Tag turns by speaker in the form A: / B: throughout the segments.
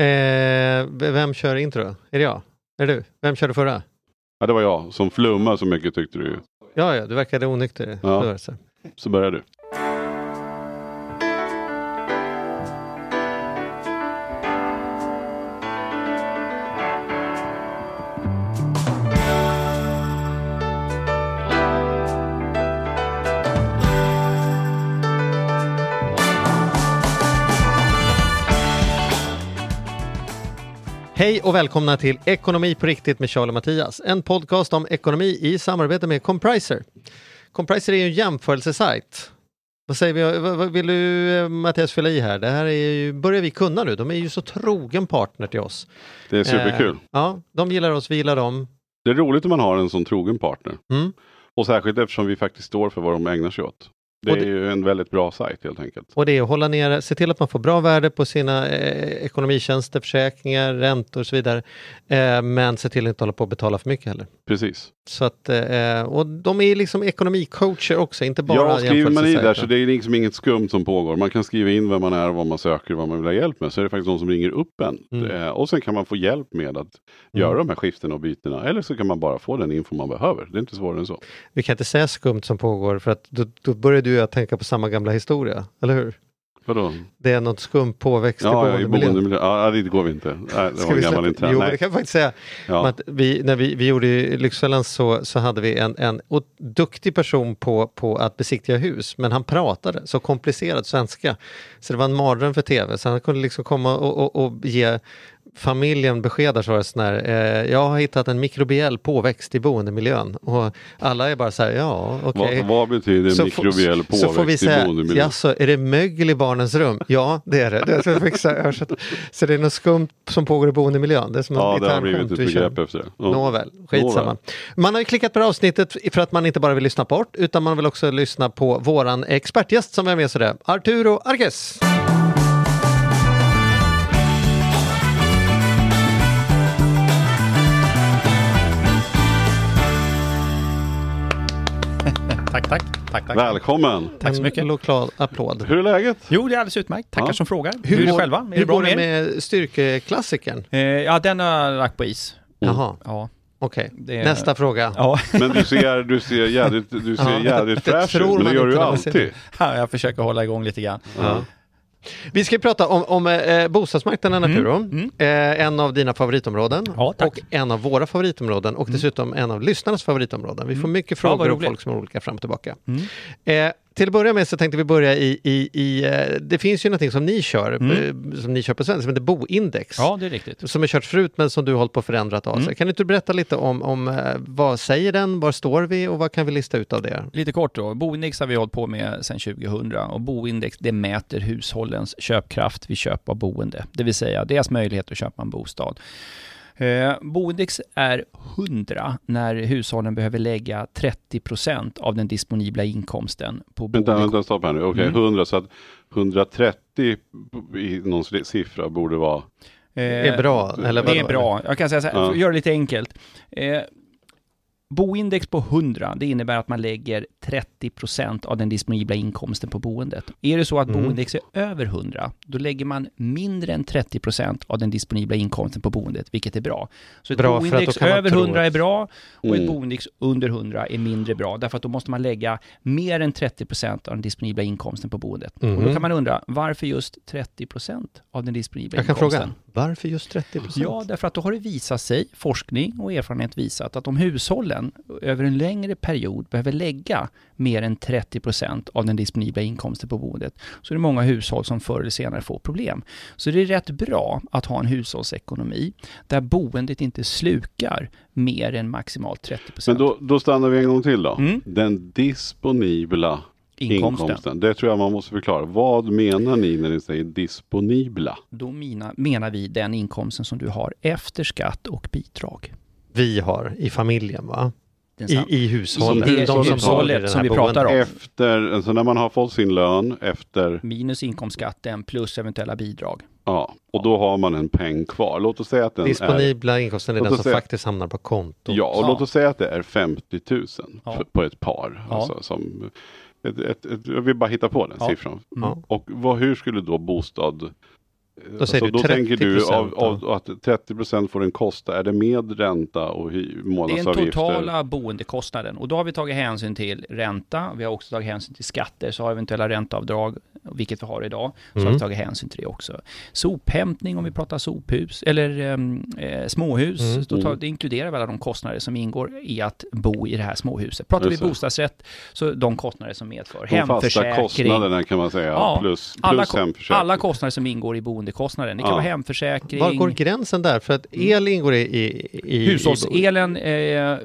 A: Eh, vem kör intro? Är det jag? Är det du? Vem körde förra?
B: Ja, det var jag som flummade så mycket tyckte du.
A: Ja, ja, du verkade onykter.
B: Ja.
A: Så.
B: Så börjar du.
A: Välkomna till Ekonomi på riktigt med Charlie och Mattias. En podcast om ekonomi i samarbete med Compriser. Compriser är ju en jämförelsesajt. Vad säger vi? Vad, vill du eh, Mattias fylla i här? Det här är ju, börjar vi kunna nu. De är ju så trogen partner till oss.
B: Det är superkul.
A: Eh, ja, de gillar oss, vi gillar dem.
B: Det är roligt om man har en sån trogen partner.
A: Mm.
B: Och särskilt eftersom vi faktiskt står för vad de ägnar sig åt. Det är
A: det-
B: ju en väldigt bra sajt helt enkelt.
A: Och det är att hålla ner, se till att man får bra värde på sina eh, ekonomitjänster, försäkringar, räntor och så vidare. Eh, men se till att inte hålla på att betala för mycket heller.
B: Precis.
A: Så att, eh, och de är liksom ekonomicoacher också, inte bara
B: Ja, skriver man i där så det är liksom inget skumt som pågår. Man kan skriva in vem man är, vad man söker, vad man vill ha hjälp med. Så är det faktiskt någon som ringer upp en.
A: Mm.
B: Eh, och sen kan man få hjälp med att göra de här skiftena och bytena. Eller så kan man bara få den info man behöver. Det är inte svårare än så.
A: Vi kan inte säga skumt som pågår för att då, då börjar du ju att tänka på samma gamla historia, eller hur?
B: Vadå?
A: Det är något skumt påväxt
B: Ja,
A: i
B: i
A: boendemiljön.
B: boendemiljö. Ja, det går vi inte. Nej, det var en gammal intern.
A: Jo,
B: Nej.
A: det kan vi faktiskt säga.
B: Ja.
A: Vi, när vi, vi gjorde i Lyxfällan så, så hade vi en, en duktig person på, på att besiktiga hus, men han pratade så komplicerad svenska. Så det var en mardröm för tv, så han kunde liksom komma och, och, och ge familjen besked där så sån här, eh, jag har hittat en mikrobiell påväxt i boendemiljön. Och alla är bara så här, ja okej.
B: Vad, vad betyder
A: Så
B: mikrobiell
A: Så får vi
B: påväxt i
A: säga,
B: boendemiljön?
A: jaså, är det mögel i barnens rum? Ja, det är det. det är så, så, det är något skumt som pågår i boendemiljön. Det är som
B: Ja, det har blivit ett begrepp efter det. Ja.
A: Nåväl, skitsamma.
B: Nåväl.
A: Man har ju klickat på det här avsnittet för att man inte bara vill lyssna bort, utan man vill också lyssna på våran expertgäst som är med sig där, Arturo Arges.
C: Tack, tack. tack, tack.
B: Välkommen!
C: Tack så mycket.
A: En lokal applåd.
B: Hur är läget?
C: Jo, det är alldeles utmärkt. Tackar
B: Ja.
C: som frågar. Hur, är det själva? Är
A: hur
C: det bra
A: går det
C: med er?
A: med styrkeklassikern?
C: Eh, ja, den har jag lagt på is.
A: Jaha,
C: Ja.
A: okej.
C: Det-
A: Nästa fråga.
C: Ja,
B: Men du ser, du ser jädrigt, du ser
A: Ja,
B: jädrigt fräsch
A: tror
B: ut, men
A: man
B: det gör du ju alltid.
C: jag försöker hålla igång lite grann.
B: Ja.
A: Vi ska prata om, om eh, bostadsmarknaden Arturo.
C: mm.
A: Eh, en av dina favoritområden
C: Ja,
A: och en av våra favoritområden och dessutom en av lyssnarnas favoritområden. Vi får mycket
C: Mm. Ja, vad
A: frågor och
C: roligt.
A: folk som är olika fram och tillbaka.
C: Mm.
A: Eh, till att börja med så tänkte vi börja i, i, i eh, det finns ju någonting som ni kör, eh, som ni kör på svenska, som heter boindex.
C: Mm. Ja, det är riktigt.
A: Som är kört förut men som du har hållit på att förändrat av.
C: Mm.
A: Kan inte du berätta lite om, om eh, vad säger den, var står vi och vad kan vi lista ut av det?
C: Lite kort då. Boindex har vi hållit på med sedan 2000 och boindex det mäter hushållens köpkraft vid köp av boende. Det vill säga deras möjlighet att köpa en bostad. Eh, boindex är 100 när hushållen behöver lägga 30% av den disponibla inkomsten på
B: Vänta,
C: boende.
B: vänta, stopp här nu. Okej,
C: Mm.
B: 100 så att 130 i någon siffra borde vara...
C: Eh,
A: Det är bra, eller
C: Det är
A: vadå?
C: bra. Jag kan säga så här,
B: Ja.
C: göra det lite enkelt. Eh, boindex på 100, det innebär att man lägger 30% av den disponibla inkomsten på boendet. Är det så att
A: Mm.
C: boindex är över 100, då lägger man mindre än 30% av den disponibla inkomsten på boendet, vilket är bra. Så ett
A: Bra,
C: boindex
A: kan
C: över
A: tro
C: 100 är bra och ett
B: Mm.
C: boindex under 100 är mindre bra, därför att då måste man lägga mer än 30% av den disponibla inkomsten på boendet. Och
A: Mhm.
C: då kan man undra, varför just 30% av den disponibla
A: Jag kan
C: inkomsten?
A: fråga, varför just 30 procent?
C: Ja, därför att då har det visat sig, forskning och erfarenhet visat, att om hushållen över en längre period behöver lägga mer än 30% av den disponibla inkomsten på boendet, så är det många hushåll som förr eller senare får problem. Så det är rätt bra att ha en hushållsekonomi där boendet inte slukar mer än maximalt 30%.
B: Men då, då stannar vi en gång till då.
C: Mm.
B: Den disponibla
C: Inkomsten.
B: inkomsten. Det tror jag man måste förklara. Vad menar ni när ni säger disponibla?
C: Då mina, menar vi den inkomsten som du har efter skatt och bidrag.
A: Vi har i familjen va? I, i hushållet.
C: Det är
A: de som
B: hushållet
A: i
C: som vi pratar om.
B: Efter, alltså när man har fått sin lön efter,
C: Minus inkomstskatten plus eventuella bidrag.
B: ja, och då har man en peng kvar. Låt oss säga att den är
A: Disponibla inkomsten är den som
B: säga-
A: faktiskt hamnar på kontot.
B: Ja, och
C: Ja.
B: låt oss säga att det är 50 000
C: Ja.
B: för- på ett par.
C: Ja.
B: Alltså, som ett, ett, ett, jag vill bara hitta på den
C: Ja.
B: siffran.
C: Mm.
B: Och vad, hur skulle då bostad
A: Då säger
B: Alltså,
A: du
B: då tänker du
A: 30%
B: av, av, att 30 får den kosta. Är det med ränta och hy,
C: Det är den
B: månadsavgifter?
C: totala boendekostnaden och då har vi tagit hänsyn till ränta, vi har också tagit hänsyn till skatter, så har eventuella ränteavdrag, vilket vi har idag, så har
A: Mm.
C: vi tagit hänsyn till det också. Sophämtning om vi pratar sophus, eller ehm, eh, småhus,
A: Mm.
C: då tar, det inkluderar väl alla de kostnader som ingår i att bo i det här småhuset. Pratar vi
B: Just det.
C: bostadsrätt, så de kostnader som medför.
B: De fasta
C: Hemförsäkring,
B: kostnaderna kan man säga,
C: Ja,
B: plus,
C: alla,
B: plus
C: ko-
B: hemförsäkring.
C: alla kostnader som ingår i boendekostnaden. Det kan
B: Ja.
C: vara hemförsäkring,
A: Var går gränsen där? För att el ingår i, i, i,
C: hushållselen, eh,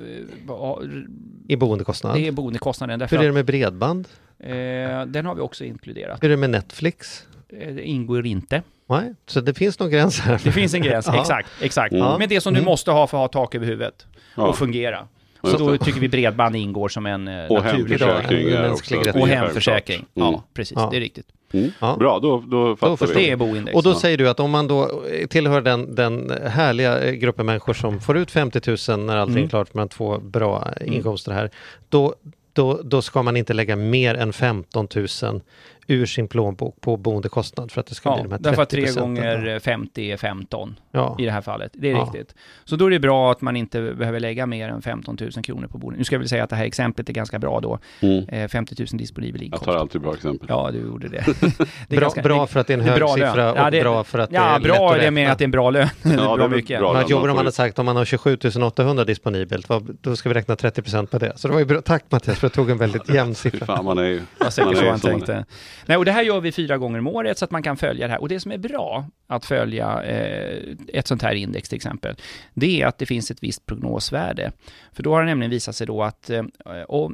A: i boendekostnad.
C: det är boendekostnaden.
A: Hur är det med bredband?
C: eh, den har vi också inkluderat.
A: Hur är det med Netflix?
C: Eh, Det ingår inte.
A: Nej, så det finns någon gräns här.
C: Det finns en gräns,
A: Ja.
C: exakt. exakt.
B: Mm.
C: Men det som du
A: Mm.
C: måste ha för att ha tak över huvudet
B: Ja.
C: och fungera. Så då tycker vi bredband ingår som en eh,
B: Och
C: naturlig
B: hemförsäkring
A: dag, en
B: är
A: mänsklig
B: också.
C: Och hemförsäkring.
B: Mm.
C: Ja, precis.
A: Ja.
C: Det är riktigt.
B: Mm.
A: Ja.
B: Bra, då, då fattar
A: förstår
B: vi.
C: Det är boindex.
A: Och då
C: Ja.
A: säger du att om man då tillhör den, den härliga eh, gruppen människor som får ut 50 000 när allting
C: Mm.
A: är klart med två bra inkomster här, då, då, då ska man inte lägga mer än 15 000 ur sin plånbok på boendekostnad för att det ska
C: Ja,
A: bli de här 30
C: därför att 3 gånger 50 är 15
A: Ja.
C: i det här fallet. Det är
A: Ja.
C: riktigt. Så då är det bra att man inte behöver lägga mer än 15 000 kronor på boendet. Nu ska jag väl säga att det här exemplet är ganska bra då.
B: Mm.
C: Eh, 50 000 disponibel
B: Jag
C: inkomst.
B: tar alltid bra exempel.
C: Ja, du gjorde det. det är
A: Bra,
C: ganska-
A: bra för att det är en
C: är
A: hög
C: bra lön.
A: siffra och
C: Ja, det-
A: bra för att det
C: Ja,
A: är lätt
C: bra
A: att
C: i det med
A: räkna.
C: att det är en bra lön.
B: det är
C: bra mycket.
B: bra.
A: Men
B: man
A: Johan
B: får
A: hade sagt om man har 27 800 disponibelt, vad, då ska vi räkna 30% på det. Så det var ju bra. Tack Mattias för att du tog en väldigt jämn siffra.
B: fan, man är ju... Man
C: säkert
B: är
C: så han tänkte. Nej, och det här gör vi fyra gånger om året så att man kan följa det här. Och det som är bra att följa eh, ett sånt här index till exempel, det är att det finns ett visst prognosvärde. För då har det nämligen visat sig då att eh,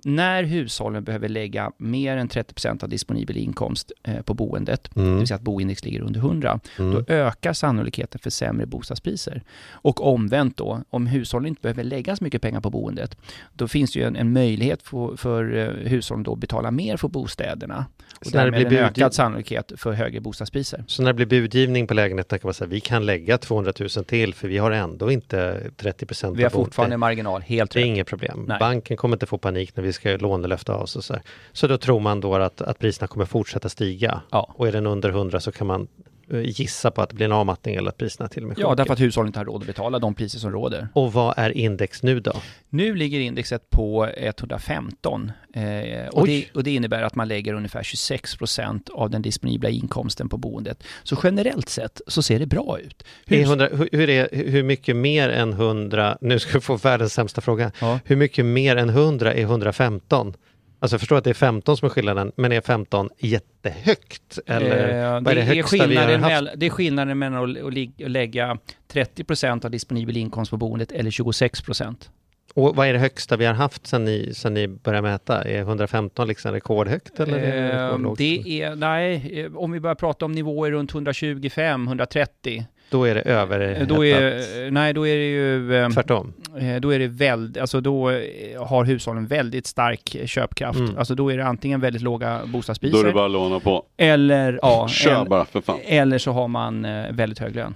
C: när hushållen behöver lägga mer än 30% av disponibel inkomst eh, på boendet, det
A: Mm.
C: vill säga att boindex ligger under 100,
A: Mm.
C: då ökar sannolikheten för sämre bostadspriser. Och omvänt då, om hushållen inte behöver lägga så mycket pengar på boendet, då finns det ju en, en möjlighet för, för eh, hushållen då att betala mer för bostäderna. Och
A: Så när det
C: därmed
A: blir
C: en ökad sannolikhet för högre bostadspriser.
A: Så när det blir budgivning på lägenheten kan man säga vi kan lägga 200 000 till för vi har ändå inte 30 procent
C: Vi har fortfarande en marginal, helt
A: Det är
C: rätt.
A: inget problem.
C: Nej.
A: Banken kommer inte få panik när vi ska lånelöfta av oss och så. Så då tror man då att, att priserna kommer fortsätta stiga.
C: Ja.
A: Och är den under 100 så kan man gissa på att det blir en avmattning eller att priserna till och med
C: Ja,
A: sjunker.
C: därför att hushållen inte har råd att betala de priser som råder.
A: Och vad är index nu då?
C: Nu ligger indexet på 115 eh, och, det, och det innebär att man lägger ungefär 26 procent av den disponibla inkomsten på boendet. Så generellt sett så ser det bra ut. Hus-
A: 100, hur, hur, är, hur mycket mer än 100, nu ska vi få världens sämsta fråga,
C: Ja.
A: hur mycket mer än 100 är 115? Alltså jag förstår att det är 15 som är skillnaden, men är 15 jättehögt? Eller
C: Eh,
A: vad är det högsta vi har
C: skillnaden
A: haft?
C: mell- det är skillnaden mellan att, att, lägga 30 procent av disponibel inkomst på boendet eller 26 procent.
A: Och vad är det högsta vi har haft sedan ni, sedan ni började mäta? Är 115 liksom rekordhögt eller är det
C: Eh,
A: rekordlågt?
C: det är, nej, eh, om vi börjar prata om nivåer runt 125, 130,
A: Då är det över
C: eh, då är, nej, då är det ju, eh,
A: Tvärtom.
C: eh, då är det väldigt, alltså då eh, har hushållen väldigt stark köpkraft.
A: Mm.
C: Alltså då är det antingen väldigt låga
B: Då är
C: bostadspriser,
B: det bara att låna på.
C: eller, ja,
B: Kör
C: eller,
B: bara för fan.
C: eller så har man väldigt hög lön.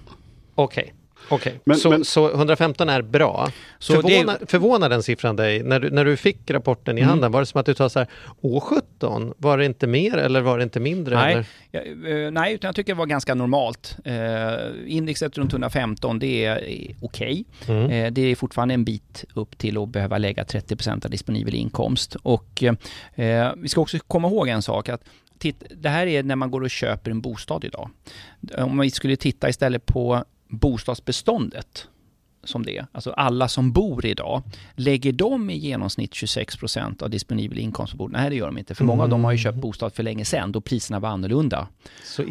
A: Okej. Okej,
B: Men-
A: så,
B: men-
A: så 115 är bra.
C: Så
A: Förvånar, förvånar den siffran dig? När du, när du fick rapporten i
C: Mm.
A: handen, var det som att du sa så här, Å 17, var det inte mer eller var det inte mindre?
C: Nej.
A: Eller?
C: Ja, eh, nej, utan jag tycker det var ganska normalt. Eh, indexet runt 115, det är eh, okej.
A: Mm.
C: Eh, det är fortfarande en bit upp till att behöva lägga 30% av disponibel inkomst. Och eh, vi ska också komma ihåg en sak, att det här är när man går och köper en bostad idag. Om vi skulle titta istället på bostadsbeståndet, som det är, alltså alla som bor idag, lägger de i genomsnitt 26% av disponibel inkomst på bordet? Nej, det gör de inte, för många av dem har ju köpt bostad för länge sedan, då priserna var annorlunda.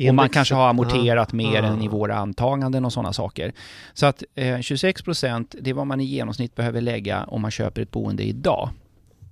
C: Och man kanske har amorterat
A: Ah,
C: mer
A: ah.
C: än i våra antaganden och sådana saker. Så att eh, 26% det är vad man i genomsnitt behöver lägga om man köper ett boende idag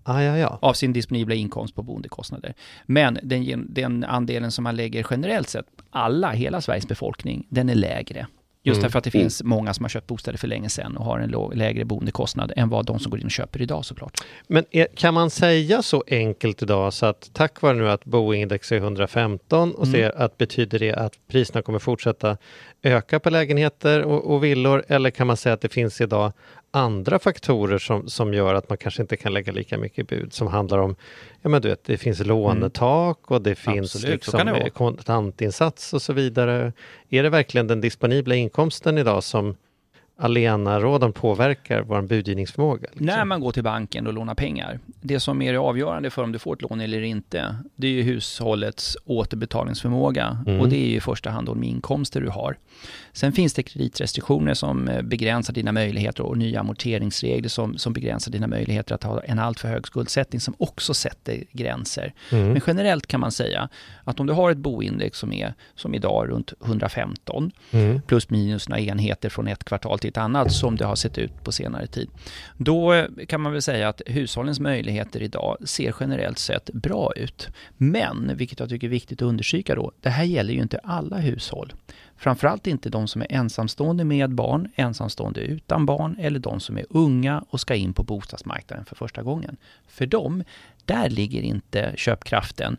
A: Ah, ja, ja.
C: av sin disponibla inkomst på boendekostnader. Men den, den andelen som man lägger generellt sett, alla, hela Sveriges befolkning, den är lägre. Just
A: Mm.
C: därför att det finns många som har köpt bostäder för länge sedan och har en låg, lägre boendekostnad än vad de som går in och köper idag såklart.
A: Men är, kan man säga så enkelt idag så att tack vare nu att boindex är 115 och
C: Mm.
A: ser att betyder det att priserna kommer fortsätta öka på lägenheter och, och villor eller kan man säga att det finns idag andra faktorer som, som gör att man kanske inte kan lägga lika mycket bud som handlar om, ja men du vet, det finns lånetak och det finns
C: Absolut,
A: liksom
C: det
A: eh, kontantinsats och så vidare. Är det verkligen den disponibla inkomsten idag som allenarådan påverkar vår budgivningsförmåga? liksom?
C: När man går till banken och lånar pengar, det som är det avgörande för om du får ett lån eller inte, det är ju hushållets återbetalningsförmåga
A: Mm.
C: och det är ju i första hand de inkomster du har. Sen finns det kreditrestriktioner som eh, begränsar dina möjligheter och nya amorteringsregler som, som begränsar dina möjligheter att ha en alltför hög skuldsättning som också sätter gränser.
A: Mm.
C: Men generellt kan man säga att om du har ett boindex som är som idag runt 115
A: Mm.
C: plus minus några enheter från ett kvartal till mycket annat som det har sett ut på senare tid. Då eh, kan man väl säga att hushållens möjligheter idag ser generellt sett bra ut. Men, vilket jag tycker är viktigt att understryka då, det här gäller ju inte alla hushåll. Framförallt inte de som är ensamstående med barn, ensamstående utan barn eller de som är unga och ska in på bostadsmarknaden för första gången. För dem, där ligger inte köpkraften.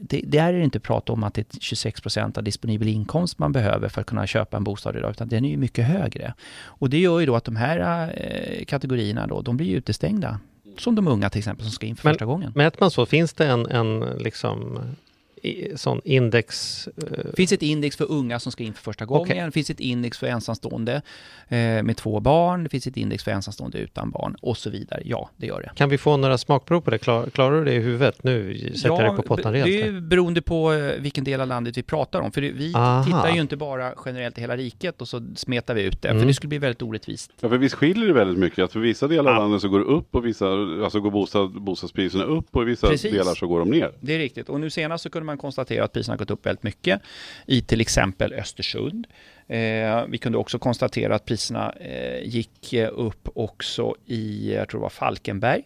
C: Det, det är inte prat om att det är 26 procent av disponibel inkomst man behöver för att kunna köpa en bostad idag, utan den är ju mycket högre. Och det gör ju då att de här eh, kategorierna då, de blir utestängda. Som de unga till exempel som ska in för
A: Men-
C: första gången.
A: Mäter man så, finns det en, en liksom sån index? eh,
C: Det finns ett index för unga som ska in för första gången.
A: Okej.
C: Det finns ett index för ensamstående eh, med två barn. Det finns ett index för ensamstående utan barn och så vidare. Ja, det gör det.
A: Kan vi få några smakprov på det? Klar, klarar du det i huvudet? Nu sätter jag dig på pottan
C: det
A: rejält.
C: är
A: här.
C: beroende på eh, vilken del av landet vi pratar om. För det- vi
A: Aha.
C: tittar ju inte bara generellt i hela riket och så smetar vi ut det.
A: Mm.
C: För det skulle bli väldigt orättvist.
B: Ja, för visst skiljer det väldigt mycket. Att för vissa delar av
C: Ja.
B: landet så går det upp och vissa, alltså går bostad, bostadspriserna upp och i vissa
C: Precis.
B: delar så går de ner.
C: Det är riktigt. Och nu senast så kunde man konstatera att priserna har gått upp väldigt mycket i till exempel Östersund. Eh, vi kunde också konstatera att priserna eh, gick eh, upp också i, jag tror det var Falkenberg.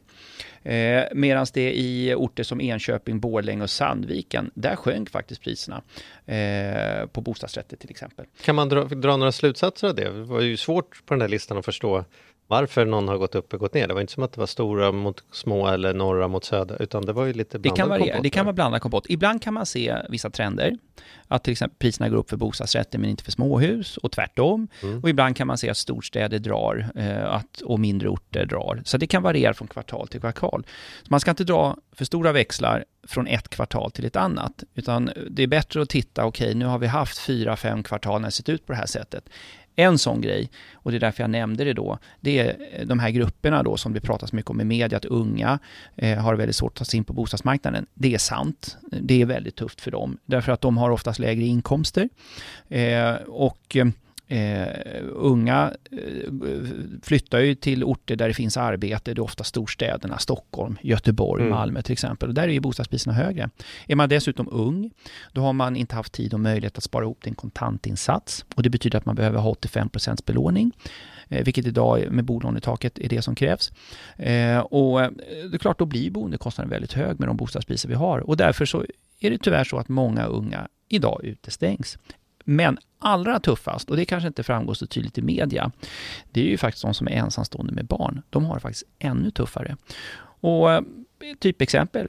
C: Eh, Medan det i orter som Enköping, Borlänge och Sandviken, där sjönk faktiskt priserna eh, på bostadsrätter till exempel.
A: Kan man dra, dra några slutsatser av det? Det var ju svårt på den här listan att förstå varför någon har gått upp och gått ner. Det var inte som att det var stora mot små eller norra mot södra, utan det var ju lite
C: Det
A: blandad
C: kan, variera. det kan vara blandad kompott. Ibland kan man se vissa trender. Att till exempel priserna går upp för bostadsrätter men inte för småhus och tvärtom.
A: Mm.
C: Och ibland kan man se att storstäder drar eh, att, och mindre orter drar. Så det kan variera från kvartal till kvartal. Så man ska inte dra för stora växlar från ett kvartal till ett annat. Utan det är bättre att titta, okej nu har vi haft fyra, fem kvartal när det sett ut på det här sättet. En sån grej, och det är därför jag nämnde det då, det är eh, de här grupperna då som det pratas mycket om i media, att unga eh, har väldigt svårt att ta sig in på bostadsmarknaden. Det är sant. Det är väldigt tufft för dem, därför att de har oftast lägre inkomster. Eh, och eh, eh, unga eh, flyttar ju till orter där det finns arbete, det är ofta storstäderna, Stockholm, Göteborg,
A: Mm.
C: Malmö till exempel. Och där är ju bostadspriserna högre. Är man dessutom ung, då har man inte haft tid och möjlighet att spara ihop till en kontantinsats. Och det betyder att man behöver ha 85 belåning, eh, vilket idag med bolånetaket är det som krävs. Eh, och eh, det är klart, då blir boendekostnaden väldigt hög med de bostadspriser vi har. Och därför så är det tyvärr så att många unga idag utestängs. Men allra tuffast, och det kanske inte framgår så tydligt i media, det är ju faktiskt de som är ensamstående med barn. De har det faktiskt ännu tuffare. Och eh, typexempel,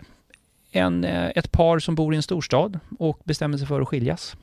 C: en, eh, ett par som bor i en storstad och bestämmer sig för att skiljas.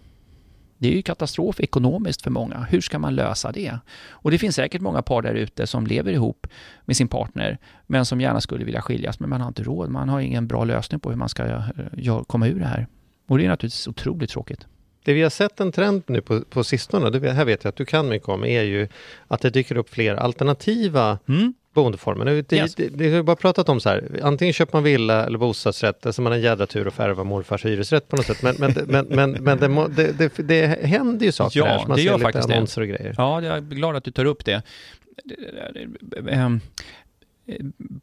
C: Det är ju katastrof ekonomiskt för många. Hur ska man lösa det? Och det finns säkert många par där ute som lever ihop med sin partner, men som gärna skulle vilja skiljas, men man har inte råd. Man har ingen bra lösning på hur man ska eh, komma ur det här. Och det är naturligtvis otroligt tråkigt.
A: Det vi har sett en trend nu på, på sistone, det här vet jag att du kan mycket om, är ju att det dyker upp fler alternativa
C: Mm.
A: boendeformer. Nu, Det,
C: Yes.
A: det, det har vi bara pratat om så här, antingen köper man villa eller bostadsrätt, alltså man har en jädra tur att få ärva morfars hyresrätt på något sätt. Men, men, men, men, men det, det, det, det händer ju saker
C: Ja,
A: där, så man
C: det
A: ser lite annonser och grejer.
C: Ja, jag är glad att du tar upp det. Ehm,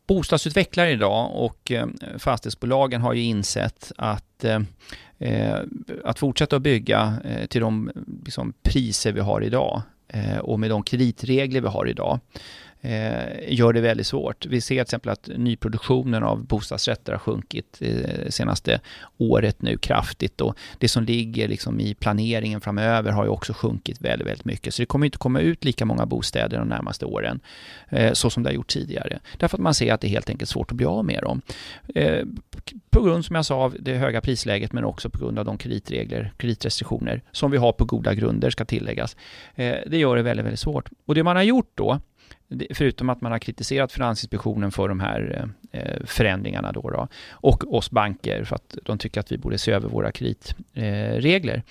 C: Bostadsutvecklare idag och eh, fastighetsbolagen har ju insett att eh, Eh, att fortsätta att bygga eh, till de liksom, priser vi har idag eh, och med de kreditregler vi har idag Eh, gör det väldigt svårt. Vi ser till exempel att nyproduktionen av bostadsrätter har sjunkit eh, senaste året nu kraftigt och det som ligger liksom i planeringen framöver har ju också sjunkit väldigt, väldigt mycket. Så det kommer inte komma ut lika många bostäder de närmaste åren eh, så som det har gjort tidigare. Därför att man ser att det är helt enkelt svårt att bli av med dem. Eh, på grund, som jag sa, av det höga prisläget men också på grund av de kreditregler, kreditrestriktioner som vi har på goda grunder ska tilläggas. Eh, det gör det väldigt, väldigt svårt. Och det man har gjort då, förutom att man har kritiserat Finansinspektionen för de här eh, förändringarna då, då, och oss banker för att de tycker att vi borde se över våra kreditregler,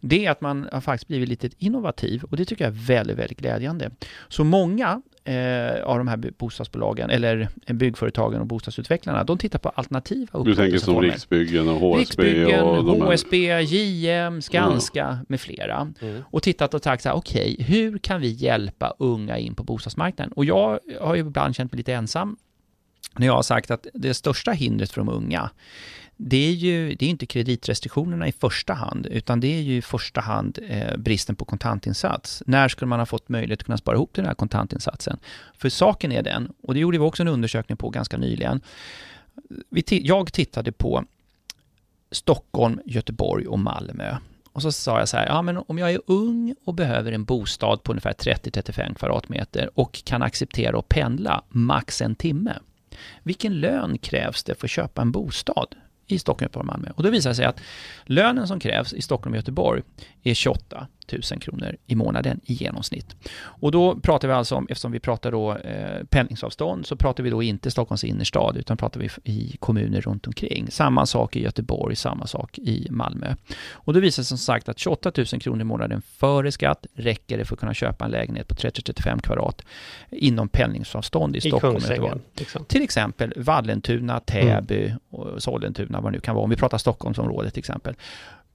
C: det är att man har faktiskt blivit lite innovativ och det tycker jag är väldigt, väldigt glädjande. Så många eh, av de här bostadsbolagen, eller byggföretagen och bostadsutvecklarna, de tittar på alternativa
B: Du tänker som Riksbyggen och HSB?
C: Riksbyggen,
B: och
C: HSB, JM, Skanska ja. med flera. Mm. Och tittat och sagt så här, okej, okay, hur kan vi hjälpa unga in på bostadsmarknaden? Och jag har ju ibland känt mig lite ensam när jag har sagt att det största hindret för de unga, det är ju det är inte kreditrestriktionerna i första hand, utan det är ju i första hand eh, bristen på kontantinsats. När skulle man ha fått möjlighet att kunna spara ihop till den här kontantinsatsen? För saken är den, och det gjorde vi också en undersökning på ganska nyligen. Vi jag tittade på Stockholm, Göteborg och Malmö. Och så sa jag så här, ja men om jag är ung och behöver en bostad på ungefär 30-35 kvadratmeter och kan acceptera att pendla max en timme. Vilken lön krävs det för att köpa en bostad? I Stockholm, Göteborg och Malmö. Och då visar det sig att lönen som krävs i Stockholm och Göteborg är 28 000 kronor i månaden i genomsnitt. Och då pratar vi alltså om, eftersom vi pratar då eh, pendlingsavstånd, så pratar vi då inte Stockholms innerstad, utan pratar vi i kommuner runt omkring. Samma sak i Göteborg, samma sak i Malmö. Och då visar det som sagt att 28 000 kronor i månaden före skatt räcker det för att kunna köpa en lägenhet på 30-35 kvadrat inom pendlingsavstånd i, I Stockholm Göteborg. Liksom. Till exempel Vallentuna, Täby, mm. och Sollentuna, vad det nu kan vara. Om vi pratar Stockholmsområdet till exempel.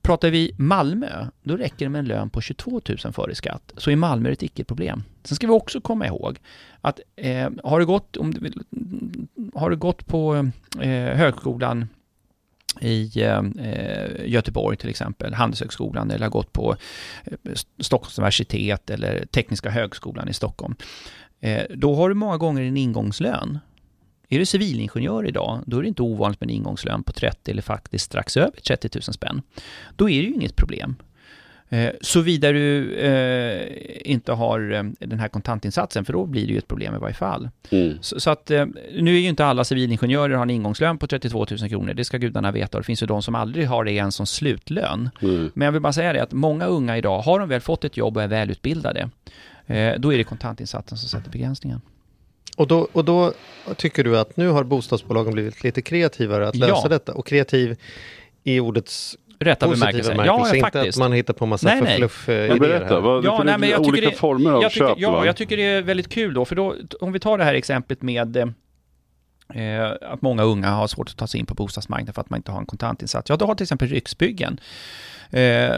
C: Pratar vi Malmö, då räcker det med en lön på 22 000 före skatt. Så i Malmö är det ett icke-problem. Sen ska vi också komma ihåg att eh, har, du gått, om du, har du gått på eh, högskolan i eh, eh, Göteborg till exempel, Handelshögskolan, eller har gått på eh, Stockholms universitet eller Tekniska högskolan i Stockholm, eh, då har du många gånger en ingångslön är du civilingenjör idag, då är det inte ovanligt med en ingångslön på 30 eller faktiskt strax över 30 000 spänn. Då är det ju inget problem. Eh, Såvida du eh, inte har eh, den här kontantinsatsen, för då blir det ju ett problem i varje fall. Mm. Så, så, att eh, nu är ju inte alla civilingenjörer har en ingångslön på 32 000 kronor, det ska gudarna veta. Det finns ju de som aldrig har det ens som slutlön. Mm. Men jag vill bara säga det att många unga idag, har de väl fått ett jobb och är välutbildade, eh, då är det kontantinsatsen som sätter begränsningen.
A: Och då, och då tycker du att nu har bostadsbolagen blivit lite kreativare att lösa ja. detta? Och kreativ i ordets
C: rätta bemärkelse.
A: Ja, ja, inte att man hittar på massa nej, nej. fluff-idéer.
B: Berätta, vad ja, nej, men jag olika det, former av
C: jag
B: tycker, köp?
C: Ja, va? jag tycker det är väldigt kul då, för då, om vi tar det här exemplet med eh, att många unga har svårt att ta sig in på bostadsmarknaden för att man inte har en kontantinsats. Ja, då har till exempel Riksbyggen eh,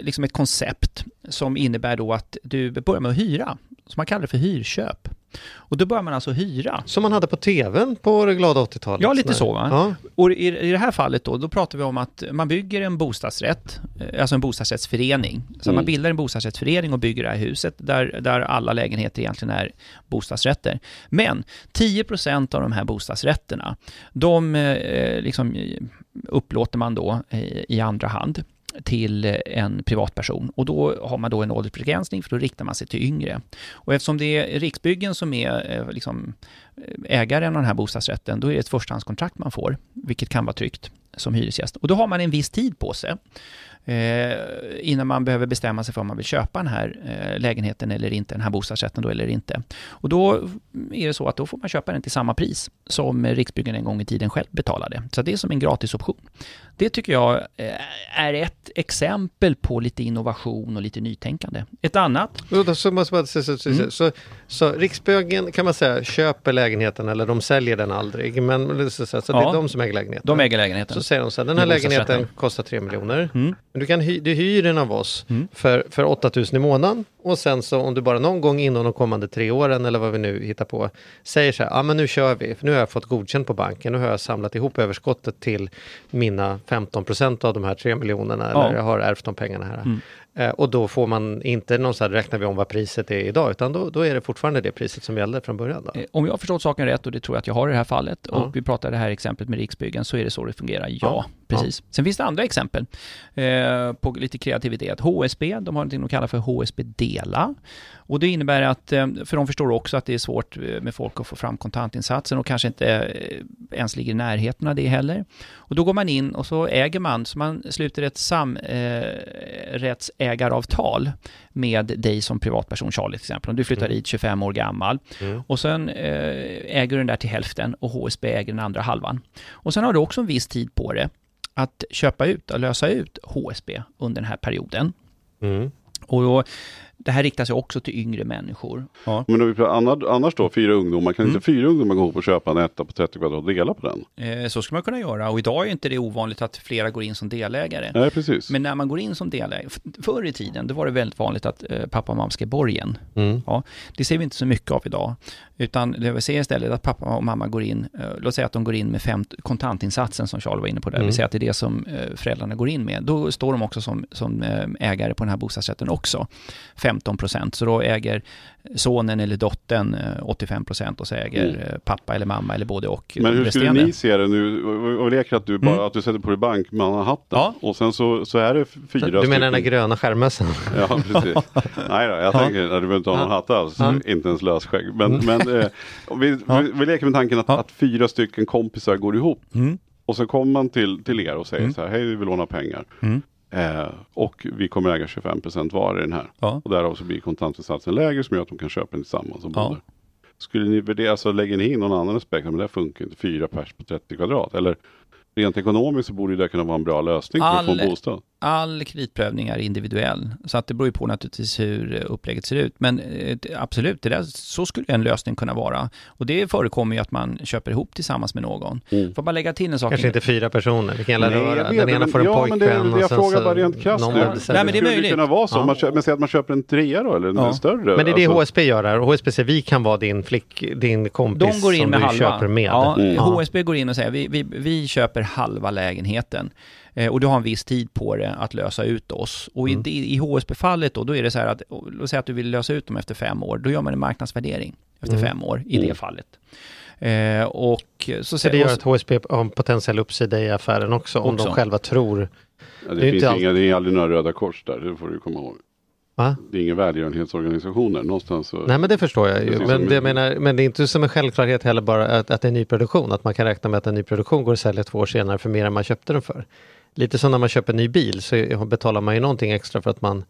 C: liksom ett koncept som innebär då att du börjar med att hyra, som man kallar det för hyrköp. Och då börjar man alltså hyra.
A: Som man hade på tvn på det glada 80-talet?
C: Ja, lite så. Va? Ja. Och i, i det här fallet då, då pratar vi om att man bygger en bostadsrätt, eh, alltså en bostadsrättsförening. Så mm. man bildar en bostadsrättsförening och bygger det här huset där, där alla lägenheter egentligen är bostadsrätter. Men 10% av de här bostadsrätterna, de eh, liksom upplåter man då i andra hand till en privatperson och då har man då en åldersbegränsning för då riktar man sig till yngre. Och eftersom det är Riksbyggen som är eh, liksom eh, ägaren av den här bostadsrätten, då är det ett förstahandskontrakt man får, vilket kan vara tryggt som hyresgäst. Och då har man en viss tid på sig eh, innan man behöver bestämma sig för om man vill köpa den här eh, lägenheten eller inte, den här bostadsrätten då eller inte. Och då är det så att då får man köpa den till samma pris som Riksbyggen en gång i tiden själv betalade. Så det är som en gratisoption. Det tycker jag eh, är ett exempel på lite innovation och lite nytänkande. Ett annat...
A: Så, måste så, så, mm. så, så Riksbyggen kan man säga köper lägenheten eller de säljer den aldrig. Men så, så, så det är de som äger lägenheten.
C: De äger lägenheten.
A: Så säger de så här, den här lägenheten kostar 3 miljoner. Mm. Men du, kan hy, du hyr den av oss mm. för, för 8000 i månaden Och sen så om du bara någon gång inom de kommande tre åren eller vad vi nu hittar på säger så här, ja ah, men nu kör vi, för nu har jag fått godkänt på banken, nu har jag samlat ihop överskottet till mina 15 procent av de här tre miljonerna,
C: Ja.
A: eller jag har ärvt de pengarna här.
C: Mm.
A: Eh, och då får man inte någon så här, räknar vi om vad priset är idag, utan då, då är det fortfarande det priset som gällde från början. Då.
C: Eh, Om jag har förstått saken rätt, och det tror jag att jag har i det här fallet,
A: Ja.
C: och vi pratar det här exemplet med Riksbyggen, så är det så det fungerar. Ja,
A: Ja.
C: precis. Sen finns det andra exempel eh, på lite kreativitet. HSB, de har något de kallar för HSB Dela. Och det innebär att, eh, för de förstår också att det är svårt eh, med folk att få fram kontantinsatsen och kanske inte eh, ens ligger i närheten av det heller. Och då går man in och så äger man, så man sluter ett samrättsägaravtal med dig som privatperson, Charlie till exempel. Om du flyttar
A: Mm.
C: hit 25 år gammal
A: Mm.
C: och sen eh, äger du den där till hälften och HSB äger den andra halvan. Och sen har du också en viss tid på det att köpa ut och lösa ut HSB under den här perioden.
A: Mm.
C: Och då, det här riktar sig också till yngre människor. Ja.
B: Men om vi pratar, annars, annars då, fyra ungdomar, kan
C: Mm.
B: inte fyra ungdomar gå ihop och köpa en etta på 30 kvadrat och dela på den?
C: Eh, så skulle man kunna göra och idag är inte det ovanligt att flera går in som delägare.
B: Nej, precis.
C: Men när man går in som delägare, förr i tiden, då var det väldigt vanligt att eh, pappa och mamma skrev borgen.
A: Mm.
C: Det ser vi inte så mycket av idag. Utan det vi ser istället att pappa och mamma går in, eh, låt säga att de går in med fem, kontantinsatsen som Charlie var inne på där,
A: Mm.
C: vi säger att det är det som eh, föräldrarna går in med. Då står de också som, som eh, ägare på den här bostadsrätten också, 15 procent. Så då äger sonen eller dottern eh, 85 procent och så äger
B: Mm.
C: eh, pappa eller mamma eller både och
B: Men
C: de
B: hur skulle ni se det nu? Och- leker att du bara
C: Mm.
B: att du sätter på dig bankmannahatten
C: Ja.
B: och sen så, så är det fyra
A: Du menar den där
B: stycken.
A: gröna skärmössan?
B: Ja, precis. Nej då, jag
C: Ja.
B: tänker, nej, du behöver inte ha någon
A: Ja.
B: hatt alls,
A: Ja.
B: inte ens lösskägg. Men, men eh, vi,
C: Ja.
B: vi, vi leker med tanken att,
C: Ja.
B: att fyra stycken kompisar går ihop
C: Mm.
B: och så kommer man till, till er och säger
C: Mm.
B: så här, hej vi vill låna pengar.
C: Mm.
B: Eh, och vi kommer äga 25% var i den här.
C: Ja.
B: Och därav så blir kontantinsatsen lägre som gör att de kan köpa den tillsammans och
C: Ja.
B: Skulle ni värdera, alltså lägger ni in någon annan aspekt, men det funkar inte, fyra pers på 30 kvadrat. Eller rent ekonomiskt så borde det kunna vara en bra lösning för att få
C: All-
B: en bostad.
C: All kreditprövning är individuell, så att det beror ju på naturligtvis hur eh, upplägget ser ut. Men eh, det- absolut, det där, så skulle en lösning kunna vara. Och det förekommer ju att man köper ihop tillsammans med någon.
B: Mm.
C: Får bara lägga till en sak.
A: Kanske inte fyra personer, det kan gälla
B: jag
A: röra.
B: vet,
A: Den ena får en
B: ja, men det är
A: pojkvän
B: det jag
A: och sen
B: frågar bara rent krasst
C: Nej, men det är
B: skulle
C: möjligt.
B: kunna vara så,
A: Ja.
B: man köper, men säg att man köper en trea då, eller en,
C: Ja.
B: större.
A: Men det är det
B: alltså.
A: HSB gör och HSB säger vi kan vara din flick, din kompis
C: De går in
A: som
C: med
A: du
C: halva.
A: köper med.
C: Ja,
B: Mm.
C: HSB går in och säger vi, vi, vi köper halva lägenheten. Eh, och du har en viss tid på det att lösa ut oss. Och i,
A: Mm.
C: i, i HSB-fallet då, då är det så här att, låt säga att du vill lösa ut dem efter fem år, då gör man en marknadsvärdering efter
A: Mm.
C: fem år i
B: Mm.
C: det fallet. Eh, och så,
A: Så det gör att HSB har en potentiell uppsida i affären också, om
C: Också.
A: de själva tror.
B: Ja, det,
A: det
B: finns inga, det är aldrig några röda kors där, det får du komma ihåg.
A: Va?
B: Det är inga välgörenhetsorganisationer någonstans. Så,
A: Nej men det förstår jag ju. Men det, jag menar, men det är inte som en självklarhet heller bara att, att det är nyproduktion. Att man kan räkna med att en nyproduktion går att sälja två år senare för mer än man köpte den för. Lite som när man köper en ny bil så betalar man ju någonting extra för att man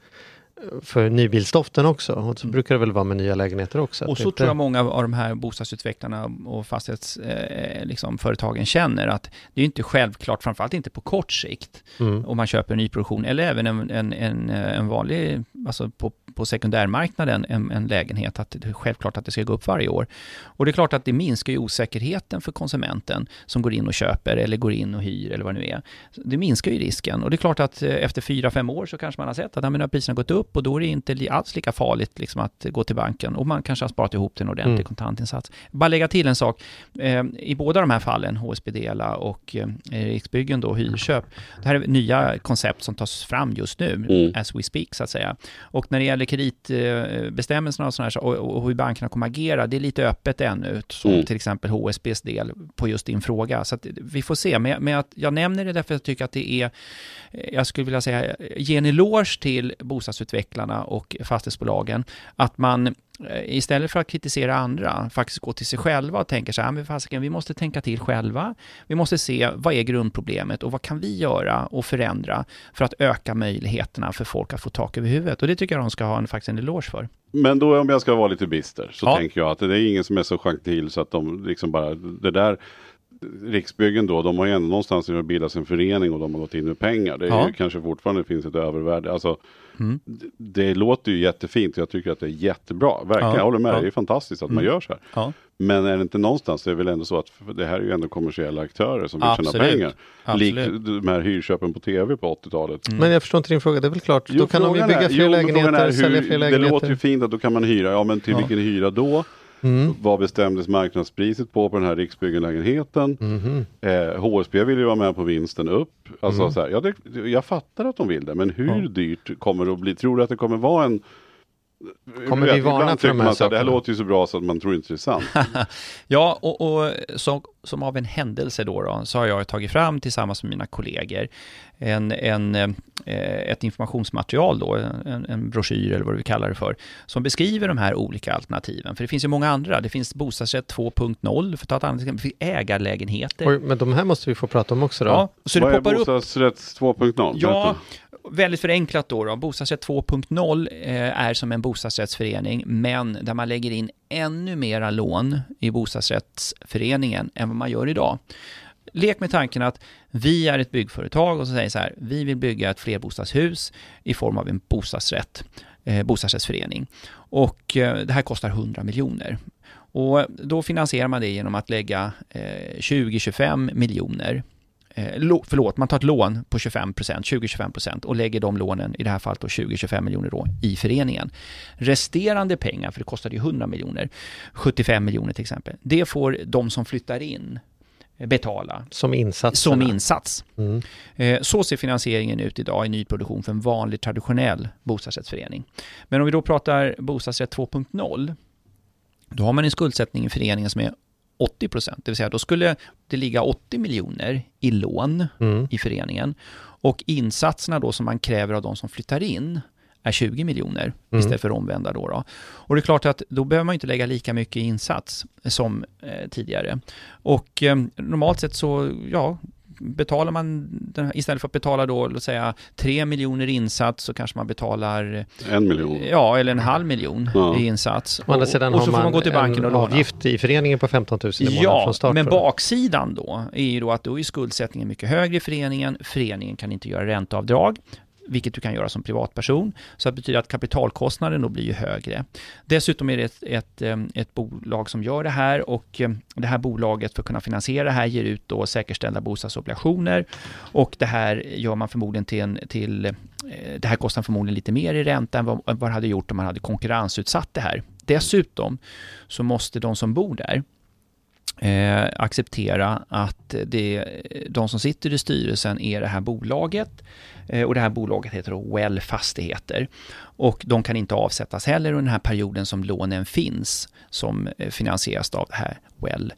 A: för nybilsdoften också. Och så brukar det väl vara med nya lägenheter också.
C: Och så
A: inte-
C: tror jag många av de här bostadsutvecklarna och fastighetsföretagen eh, liksom, företagen känner att det är inte självklart, framförallt inte på kort sikt,
A: Mm.
C: om man köper en nyproduktion eller även en, en, en, en vanlig, alltså på, på sekundärmarknaden, en, en lägenhet, att det är självklart att det ska gå upp varje år. Och det är klart att det minskar ju osäkerheten för konsumenten som går in och köper eller går in och hyr eller vad det nu är. Det minskar ju risken och det är klart att eh, efter fyra, fem år så kanske man har sett att ja, men nu har priserna gått upp och då är det inte alls lika farligt liksom att gå till banken och man kanske har sparat ihop till en ordentlig
A: Mm.
C: kontantinsats. Bara lägga till en sak, eh, i båda de här fallen, HSB Dela och eh, Riksbyggen då, hyrköp, det här är nya koncept som tas fram just nu,
B: Mm.
C: as we speak så att säga. Och när det gäller kreditbestämmelserna och, såna här, så- och, hur bankerna kommer agera, det är lite öppet ännu, som
B: Mm.
C: till exempel HSBs del på just din fråga. Så vi får se, men, men att jag nämner det därför att jag tycker att det är, eh, jag skulle vilja säga, ge en eloge till bostadsutvecklarna och fastighetsbolagen, att man eh, istället för att kritisera andra, faktiskt gå till sig själva och tänka så här, men fasiken, vi måste tänka till själva. Vi måste se vad är grundproblemet och vad kan vi göra och förändra för att öka möjligheterna för folk att få tak över huvudet. Och det tycker jag de ska ha en, faktiskt en eloge för.
B: Men då om jag ska vara lite bister så
C: Ja.
B: tänker jag att det är ingen som är så gentil så att de liksom bara, det där Riksbyggen då, de har ju ändå någonstans bildat en förening och de har gått in med pengar. Det är
C: Ja.
B: ju kanske fortfarande finns ett övervärde. Alltså,
C: Mm.
B: det, det låter ju jättefint och jag tycker att det är jättebra. Verkligen,
C: Ja.
B: jag håller med.
C: Ja.
B: Det är fantastiskt att man
C: Mm.
B: gör så här.
C: Ja,
B: Men är det inte någonstans, det är väl ändå så att det här är ju ändå kommersiella aktörer som vill tjäna
C: Absolut.
B: pengar. Likt de här hyrköpen på tv på 80-talet.
C: Mm.
A: Men jag förstår inte din fråga, det är väl klart, då kan de ju bygga fler
B: jo,
A: lägenheter,
B: är
A: sälja fler
B: Det låter ju
A: lägenheter.
B: fint att då kan man hyra, ja men till vilken hyra då?
A: Mm.
B: Vad bestämdes marknadspriset på på den här Riksbyggen-lägenheten?
A: Mhm.
B: Eh, HSB vill ju vara med på vinsten upp. Alltså
A: Mm.
B: så här, ja, det, jag fattar att de vill det, men hur
C: Ja.
B: dyrt kommer det att bli? Tror du att det kommer vara en
A: Kommer vi varna
B: ibland
A: för de här
B: man så här, Det här
A: sakerna?
B: låter ju så bra så att man tror inte det är sant.
C: Ja, och, och som, som av en händelse då, då så har jag tagit fram tillsammans med mina kollegor en, en, eh, ett informationsmaterial då, en, en broschyr eller vad vi kallar det för, som beskriver de här olika alternativen. För det finns ju många andra. Det finns bostadsrätt 2.0, för att ta ett annat exempel, det finns ägarlägenheter.
A: Oj, men de här måste vi få prata om också då.
C: Ja, så det
B: Vad är
C: poppar upp
B: bostadsrätt 2.0?
C: Ja väldigt förenklat då. då. Bostadsrätt 2.0 eh, är som en bostadsrättsförening, men där man lägger in ännu mera lån i bostadsrättsföreningen än vad man gör idag. Lek med tanken att vi är ett byggföretag och så säger så här, vi vill bygga ett flerbostadshus i form av en bostadsrätt, eh, bostadsrättsförening. Och eh, det här kostar 100 miljoner. Och då finansierar man det genom att lägga eh, 20-25 miljoner förlåt, man tar ett lån på 25 20-25% och lägger de lånen, i det här fallet då 20-25 miljoner då, i föreningen. Resterande pengar, för det kostade ju 100 miljoner, 75 miljoner till exempel, det får de som flyttar in eh, betala
A: Som insats.
C: som insats.
A: Mm.
C: Eh, Så ser finansieringen ut idag i nyproduktion för en vanlig traditionell bostadsrättsförening. Men om vi då pratar bostadsrätt 2.0, då har man en skuldsättning i föreningen som är 80 procent, det vill säga då skulle det ligga 80 miljoner i lån
A: Mm.
C: i föreningen och insatserna då som man kräver av de som flyttar in är 20 miljoner
A: Mm.
C: istället för omvända då, då. Och det är klart att då behöver man inte lägga lika mycket insats som eh, tidigare. Och eh, normalt sett så, ja, betalar man, istället för att betala då, låt säga 3 miljoner insats så kanske man betalar,
B: En miljon.
C: ja, eller en halv miljon
B: Ja.
C: i insats.
A: Sidan
C: och
A: har
C: så får man gå till banken
A: en
C: och låna.
A: avgift i föreningen på 15 000 i månaden
C: Ja,
A: från start.
C: men
A: då.
C: baksidan då är ju då att då är skuldsättningen mycket högre i föreningen. Föreningen kan inte göra ränteavdrag, vilket du kan göra som privatperson. Så det betyder att kapitalkostnaden då blir ju högre. Dessutom är det ett, ett, eh, ett bolag som gör det här och eh, det här bolaget för att kunna finansiera det här ger ut då säkerställda bostadsobligationer och det här gör man förmodligen till en, till, eh, det här kostar förmodligen lite mer i ränta än vad, än vad det hade gjort om man hade konkurrensutsatt det här. Dessutom så måste de som bor där eh, acceptera att det, de som sitter i styrelsen är det här bolaget. Eh, och det här bolaget heter då Well Fastigheter. Och de kan inte avsättas heller under den här perioden som lånen finns som eh, finansieras av det här Well eh,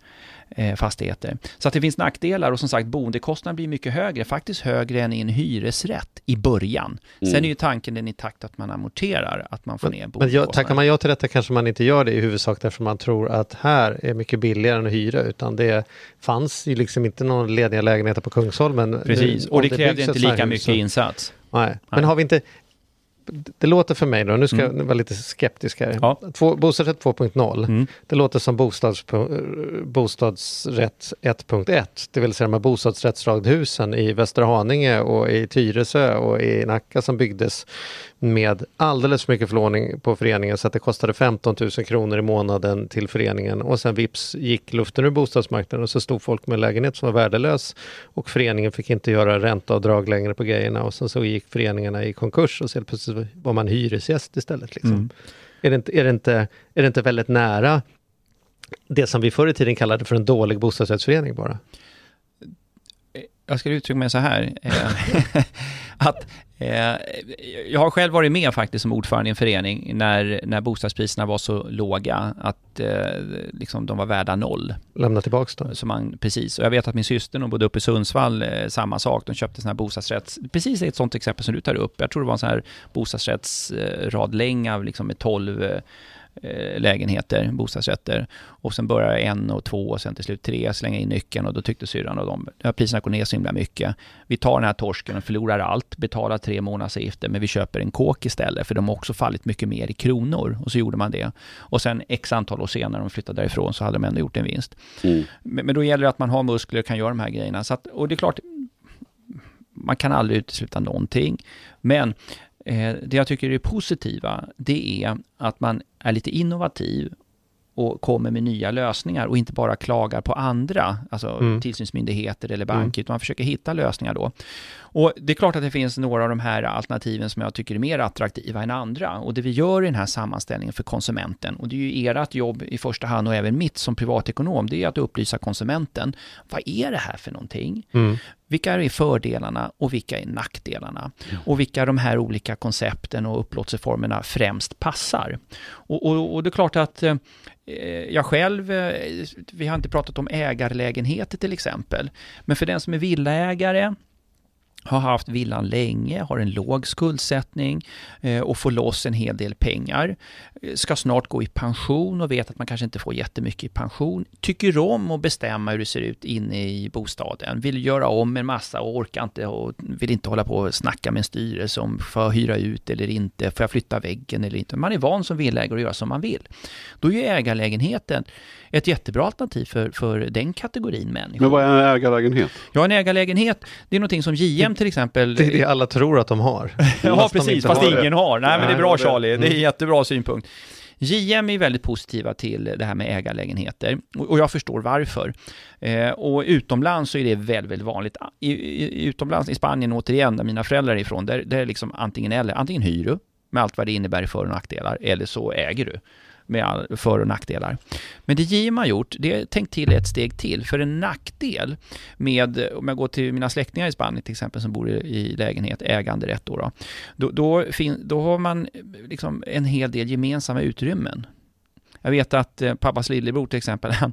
C: fastigheter. Så att det finns nackdelar och som sagt boendekostnaden blir mycket högre, faktiskt högre än i en hyresrätt i början. Sen
B: Mm.
C: är ju tanken den i takt att man amorterar, att man får ner
A: Men ja,
C: boendekostnaden.
A: tackar man ja till detta kanske man inte gör det i huvudsak därför man tror att här är mycket billigare än att hyra utan det fanns ju liksom inte någon lediga lägenheter på Kungsholmen.
C: Precis,
A: Nu,
C: och det
A: ett
C: inte lika
A: hus
C: mycket
A: så-
C: insats.
A: Nej. Men har vi inte det låter för mig då, nu ska
C: Mm.
A: jag vara lite skeptisk här.
C: Ja.
A: Två, bostadsrätt 2.0,
C: Mm.
A: det låter som bostads, bostadsrätt 1.1, det vill säga de här bostadsrättsradhusen i Västra Haninge och i Tyresö och i Nacka som byggdes med alldeles för mycket förlåning på föreningen så att det kostade 15 000 kronor i månaden till föreningen och sen vips gick luften ur bostadsmarknaden och så stod folk med lägenhet som var värdelös och föreningen fick inte göra ränteavdrag längre på grejerna och sen så gick föreningarna i konkurs och så helt plötsligt var man hyresgäst istället. Liksom.
C: Mm.
A: Är, det inte, är, det inte, är det inte väldigt nära det som vi förr i tiden kallade för en dålig bostadsrättsförening bara?
C: jag ska uttrycka mig så här. eh, att jag har själv varit med faktiskt som ordförande i en förening när, när bostadspriserna var så låga att eh, liksom de var värda noll.
A: Lämna tillbaks dem.
C: Så man, precis, och jag vet att min syster nog bodde uppe i Sundsvall, eh, samma sak. De köpte sån här bostadsrätts, precis ett sånt exempel som du tar upp. Jag tror det var en sån här bostadsrättsradlänga liksom med 12 eh, eh, lägenheter, bostadsrätter. Och sen börjar en och två och sen till slut tre, slänga in nyckeln och då tyckte syrran och de, ja, priserna går ner så himla mycket. Vi tar den här torsken och förlorar allt, betalar tre månadsavgifter men vi köper en kåk istället för de har också fallit mycket mer i kronor. Och så gjorde man det. Och sen x antal år senare, när de flyttade därifrån, så hade de ändå gjort en vinst.
B: Mm.
C: Men, men då gäller det att man har muskler och kan göra de här grejerna. Så att, och det är klart, man kan aldrig utesluta någonting. Men eh, det jag tycker är positiva, det är att man är lite innovativ och kommer med nya lösningar och inte bara klagar på andra, alltså
A: Mm.
C: tillsynsmyndigheter eller banker, utan man försöker hitta lösningar då. Och det är klart att det finns några av de här alternativen som jag tycker är mer attraktiva än andra. Och det vi gör i den här sammanställningen för konsumenten, och det är ju ert jobb i första hand och även mitt som privatekonom, det är att upplysa konsumenten. Vad är det här för någonting?
A: Mm.
C: Vilka är fördelarna och vilka är nackdelarna? Och vilka de här olika koncepten och upplåtelseformerna främst passar. Och, och, och det är klart att eh, jag själv, eh, vi har inte pratat om ägarlägenheter till exempel, men för den som är villaägare, har haft villan länge, har en låg skuldsättning eh, och får loss en hel del pengar. Eh, Ska snart gå i pension och vet att man kanske inte får jättemycket i pension. Tycker om att bestämma hur det ser ut inne i bostaden. Vill göra om en massa och orkar inte och vill inte hålla på och snacka med en styrelse om får jag hyra ut eller inte, får jag flytta väggen eller inte. Man är van som villaägare att göra som man vill. Då är ju ägarlägenheten ett jättebra alternativ för, för den kategorin människor.
B: Men vad är en ägarlägenhet?
C: Ja, en ägarlägenhet, det är någonting som JM till exempel...
A: Det är det alla tror att de har.
C: Ja,
A: Fast
C: precis, fast
A: har det.
C: ingen har. Nej, men det är bra
A: det-
C: Charlie, det är en
A: mm.
C: jättebra synpunkt. JM är väldigt positiva till det här med ägarlägenheter och jag förstår varför. Eh, och utomlands så är det väldigt, väldigt vanligt. I, i, utomlands, i Spanien återigen, där mina föräldrar är ifrån, där, där är det liksom antingen eller. Antingen hyr du, med allt vad det innebär i för och nackdelar, eller så äger du med för och nackdelar. Men det JM har gjort, det är tänkt till ett steg till. För en nackdel med, om jag går till mina släktingar i Spanien till exempel som bor i, lägenhet, äganderätt då, då, då, då, fin, då har man eh, liksom en hel del gemensamma utrymmen. Jag vet att eh, pappas lillebror till exempel, han,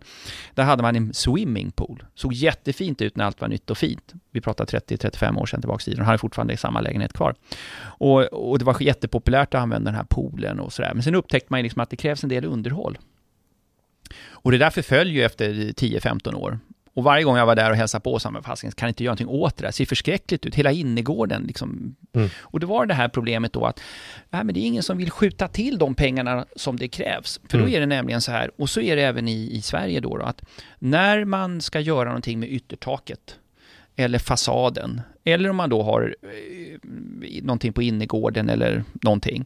C: där hade man en swimmingpool. Såg jättefint ut när allt var nytt och fint. Vi pratar 30-35 år sedan tillbaka i tiden. Han hade fortfarande samma lägenhet kvar. Och, och det var jättepopulärt att använda den här poolen och sådär. Men sen upptäckte man ju liksom att det krävs en del underhåll. Och det där förföll ju efter 10-15 år. Och varje gång jag var där och hälsade på sa jag, fasiken, kan inte göra någonting åt det där? Det ser förskräckligt ut, hela innergården liksom.
A: Mm.
C: Och det var det här problemet då att, nej men det är ingen som vill skjuta till de pengarna som det krävs. För då
A: Mm.
C: är det nämligen så här, och så är det även i, i Sverige då, då, att när man ska göra någonting med yttertaket, eller fasaden, eller om man då har eh, någonting på innergården eller någonting,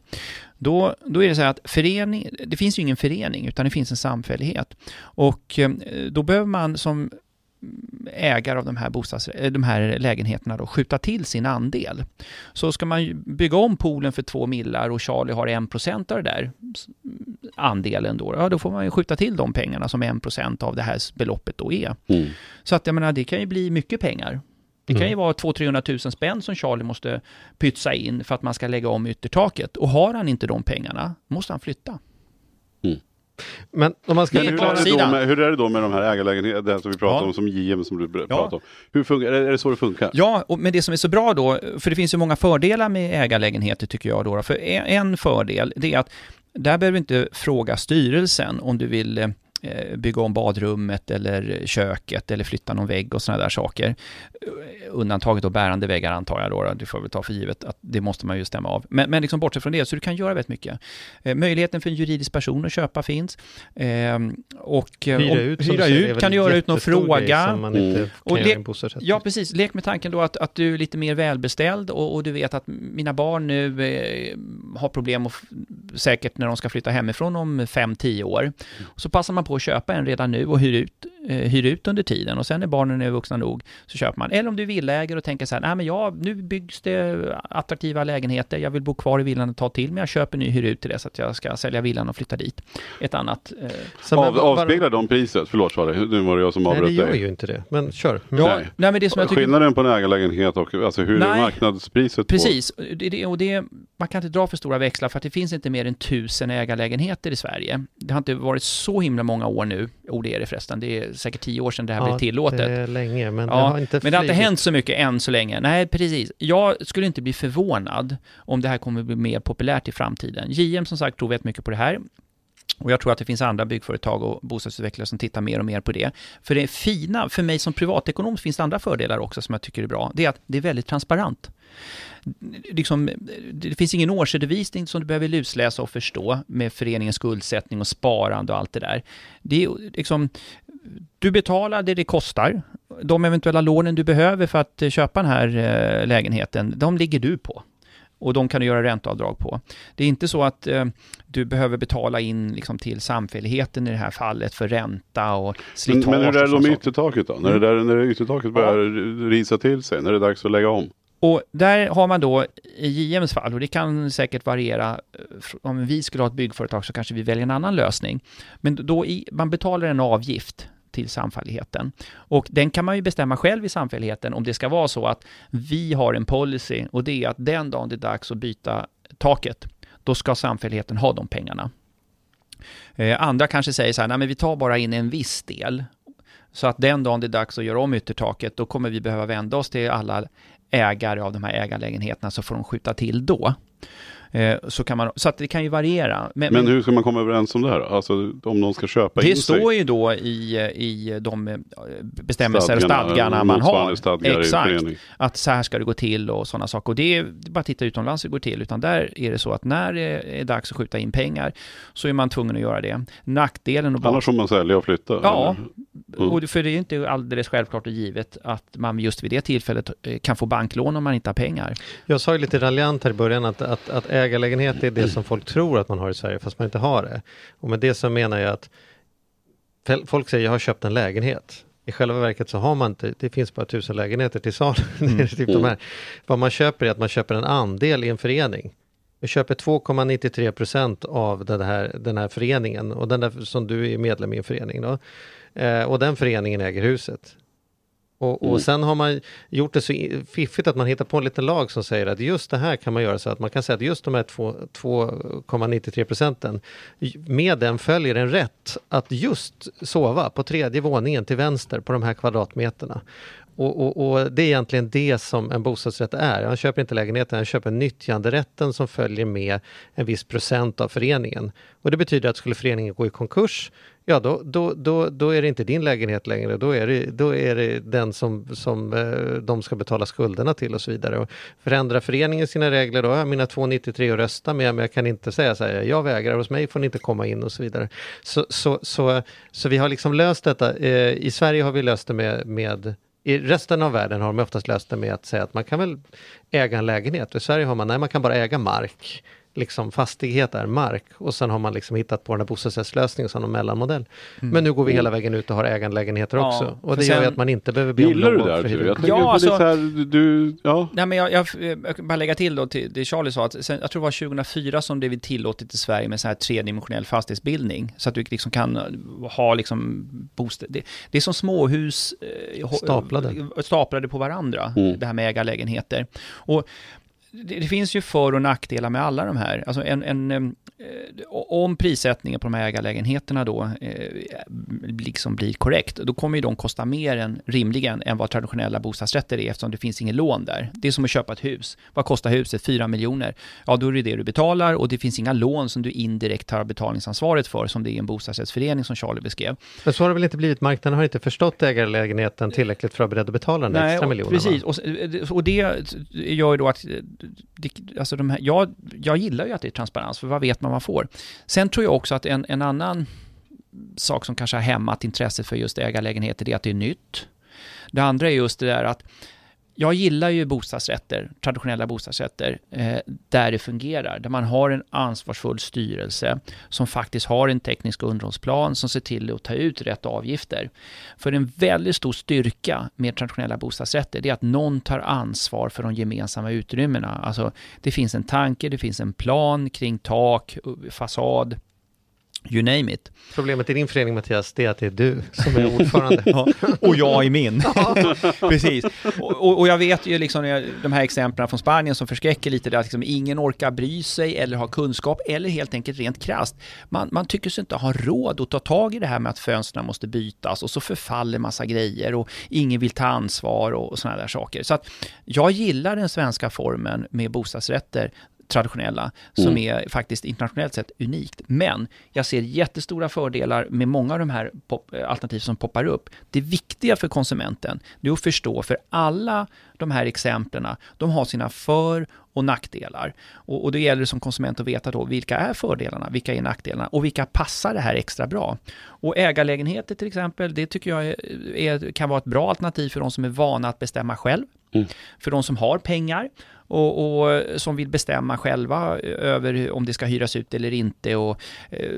C: då, då är det så här att förening, det finns ju ingen förening, utan det finns en samfällighet. Och eh, då behöver man som ägare av de här, bostads, eh, de här lägenheterna då skjuta till sin andel. Så ska man bygga om poolen för två millar och Charlie har en procent av det där andelen då, ja då får man ju skjuta till de pengarna som en procent av det här beloppet då är.
B: Mm.
C: Så att jag menar, det kan ju bli mycket pengar. Det kan ju
A: Mm.
C: vara 200-300 000 spänn som Charlie måste pytsa in för att man ska lägga om yttertaket. Och har han inte de pengarna, måste han flytta.
A: Men om man ska
B: Men hur, är det med, hur är det då med de här ägarlägenheterna som vi pratar
C: Ja.
B: om, som JM som du pr-
C: Ja.
B: pratar om? Hur funkar, är, är det så det funkar?
C: Ja, och, men det som är så bra då, för det finns ju många fördelar med ägarlägenheter tycker jag då. För en, en fördel, det är att där behöver du inte fråga styrelsen om du vill eh, bygga om badrummet eller köket eller flytta någon vägg och sådana där saker. Eh, Undantaget då bärande väggar antar jag då, det får vi ta för givet att det måste man ju stämma av. Men, men liksom bortsett från det, så du kan göra väldigt mycket. Eh, möjligheten för en juridisk person att köpa finns. Eh, och eh,
A: hyra
C: om-
A: ut,
C: hyra ut kan du göra ut någon fråga.
B: Mm.
C: Och le-. Ja, precis. Lek med tanken då att, att du är lite mer välbeställd och, och du vet att mina barn nu eh, har problem och f- säkert när de ska flytta hemifrån om 5-10 år. Så passar man på att köpa en redan nu och hyr ut, eh, hyr ut under tiden och sen när barnen är vuxna nog så köper man. Eller om du är villaägare och tänker så här, nej men ja, nu byggs det attraktiva lägenheter, jag vill bo kvar i villan ett tag till, men jag köper ny hyr ut till det så att jag ska sälja villan och flytta dit. Ett annat. Eh,
A: men
B: Av, avspeglar de priset? Förlåt Charlie, nu var det jag som
A: Nej, det
B: avbröt
A: gör
B: dig.
A: ju inte det. Men kör.
C: ja,
B: Nej.
C: nej men det som jag tycker...
B: Skillnaden på en ägarlägenhet och alltså hur är
C: Nej.
B: marknadspriset?
C: Precis, det, det, och det, man kan inte dra för stora växlar för att det finns inte mer än tusen ägarlägenheter i Sverige. Det har inte varit så himla många år nu, oh det är det förresten, det är säkert tio år sedan det här blev tillåtet.
A: det är länge, men
C: Ja,
A: det har inte
C: Men det har inte hänt så mycket än så länge. Nej, precis. Jag skulle inte bli förvånad om det här kommer bli mer populärt i framtiden. JM som sagt tror väldigt mycket på det här. Och jag tror att det finns andra byggföretag och bostadsutvecklare som tittar mer och mer på det. För det fina, för mig som privatekonom finns det andra fördelar också som jag tycker är bra. Det är att det är väldigt transparent. Liksom, det finns ingen årsredovisning som du behöver lusläsa och förstå med föreningens skuldsättning och sparande och allt det där. Det är liksom, du betalar det det kostar. De eventuella lånen du behöver för att eh, köpa den här eh, lägenheten, de ligger du på och de kan du göra ränteavdrag på. Det är inte så att eh, du behöver betala in liksom, till samfälligheten i det här fallet för ränta och slitage.
B: Men, men hur är det då
C: med
B: yttertaket då? Mm. När, det där, när yttertaket börjar ja. risa till sig, när det är dags att lägga om?
C: Och där har man då i JMs fall, och det kan säkert variera, eh, om vi skulle ha ett byggföretag så kanske vi väljer en annan lösning. Men då i, man betalar en avgift till samfälligheten. Och den kan man ju bestämma själv i samfälligheten om det ska vara så att vi har en policy och det är att den dagen det är dags att byta taket, då ska samfälligheten ha de pengarna. Eh, andra kanske säger så här, nej men vi tar bara in en viss del. Så att den dagen det är dags att göra om yttertaket, då kommer vi behöva vända oss till alla ägare av de här ägarlägenheterna, så får de skjuta till då. Eh, så, kan man, så att det kan ju variera.
B: Men, men hur ska man komma överens om det här? Alltså om någon ska köpa
C: det
B: in sig?
C: Det står ju då i, i de eh, bestämmelser och stadgarna man har. Exakt. Att så här ska det gå till och sådana saker. Och det är bara att titta utomlands hur det går till. Utan där är det så att när det är dags att skjuta in pengar så är man tvungen att göra det. Nackdelen... Och
B: Annars får man sälja och flytta?
C: Ja, mm. och för det är inte alldeles självklart och givet att man just vid det tillfället eh, kan få banklån om man inte har pengar.
A: Jag sa ju lite raljant här i början att, att, att ägarlägenhet är det som folk tror att man har i Sverige fast man inte har det. Och med det så menar jag att folk säger jag har köpt en lägenhet. I själva verket så har man inte, det finns bara tusen lägenheter till salu. Mm. typ de här. Vad man köper är att man köper en andel i en förening. Vi köper 2,93 procent av den här, den här föreningen och den där som du är medlem i en förening. Då. Eh, och den föreningen äger huset. Och, och mm. sen har man gjort det så fiffigt att man hittar på en liten lag som säger att just det här kan man göra så att man kan säga att just de här 2,93 procenten med den följer en rätt att just sova på tredje våningen till vänster på de här kvadratmeterna. Och, och, och, det är egentligen det som en bostadsrätt är. Han köper inte lägenheten, han köper nyttjanderätten som följer med en viss procent av föreningen. Och det betyder att skulle föreningen gå i konkurs, ja då, då, då, då är det inte din lägenhet längre. Då är det, då är det den som, som eh, de ska betala skulderna till och så vidare. Och förändrar föreningen sina regler, då har jag mina 2,93 att rösta med, men jag kan inte säga så här, jag vägrar, hos mig får ni inte komma in och så vidare. Så, så, så, så vi har liksom löst detta. Eh, I Sverige har vi löst det med, med i resten av världen har de oftast löst det med att säga att man kan väl äga en lägenhet. I Sverige har man, nej man kan bara äga mark liksom fastighet är mark och sen har man liksom hittat på den här bostadsrättslösningen som en mellanmodell. Mm. Men nu går vi hela vägen ut och har ägandelägenheter ja, också och det gör ju att man inte behöver be
B: om Gillar du det där? Jag ja, alltså, här, du, ja.
C: Nej, men jag, jag, jag kan bara lägga till då till det Charlie sa, att sen, jag tror det var 2004 som det blev tillåtet i Sverige med så här tredimensionell fastighetsbildning. Så att du liksom kan ha liksom bostad, det, det är som småhus
A: eh, staplade.
C: staplade på varandra, mm. det här med ägarlägenheter. Och det, det, finns ju för och nackdelar med alla de här. Alltså en, en, eh, om prissättningen på de här ägarlägenheterna då eh, liksom blir korrekt, då kommer ju de kosta mer än rimligen än vad traditionella bostadsrätter är eftersom det finns inget lån där. Det är som att köpa ett hus. Vad kostar huset? 4 miljoner. Ja, då är det det du betalar och det finns inga lån som du indirekt har betalningsansvaret för som det är i en bostadsrättsförening som Charlie beskrev.
A: Men så har det väl inte blivit? Marknaden har inte förstått ägarlägenheten tillräckligt för att vara beredd att betala den Nej, extra miljonen?
C: Precis, och, och det gör ju då att alltså de här, jag, jag gillar ju att det är transparens, för vad vet man vad man får? Sen tror jag också att en, en annan sak som kanske har hämmat intresset för just ägarlägenheter, är att det är nytt. Det andra är just det där att jag gillar ju bostadsrätter, traditionella bostadsrätter, eh, där det fungerar. Där man har en ansvarsfull styrelse som faktiskt har en teknisk underhållsplan som ser till att ta ut rätt avgifter. För en väldigt stor styrka med traditionella bostadsrätter det är att någon tar ansvar för de gemensamma utrymmena. Alltså, det finns en tanke, det finns en plan kring tak, fasad, You name it.
A: Problemet i din förening Mattias, det är att det är du som är ordförande. ja,
C: och jag i min. Precis. Och, och, jag vet ju liksom de här exemplen från Spanien som förskräcker lite, där liksom ingen orkar bry sig eller ha kunskap eller helt enkelt rent krast. Man, man tycker sig inte ha råd att ta tag i det här med att fönstren måste bytas och så förfaller massa grejer och ingen vill ta ansvar och, och sådana där saker. Så att jag gillar den svenska formen med bostadsrätter traditionella, som är faktiskt internationellt sett unikt. Men jag ser jättestora fördelar med många av de här pop- alternativ som poppar upp. Det viktiga för konsumenten, det är att förstå för alla de här exemplen, de har sina för och nackdelar. Och, och det gäller det som konsument att veta då vilka är fördelarna, vilka är nackdelarna och vilka passar det här extra bra. Och ägarlägenheter till exempel, det tycker jag är, är, kan vara ett bra alternativ för de som är vana att bestämma själv.
B: Mm.
C: För de som har pengar och, och, som vill bestämma själva över om det ska hyras ut eller inte och eh,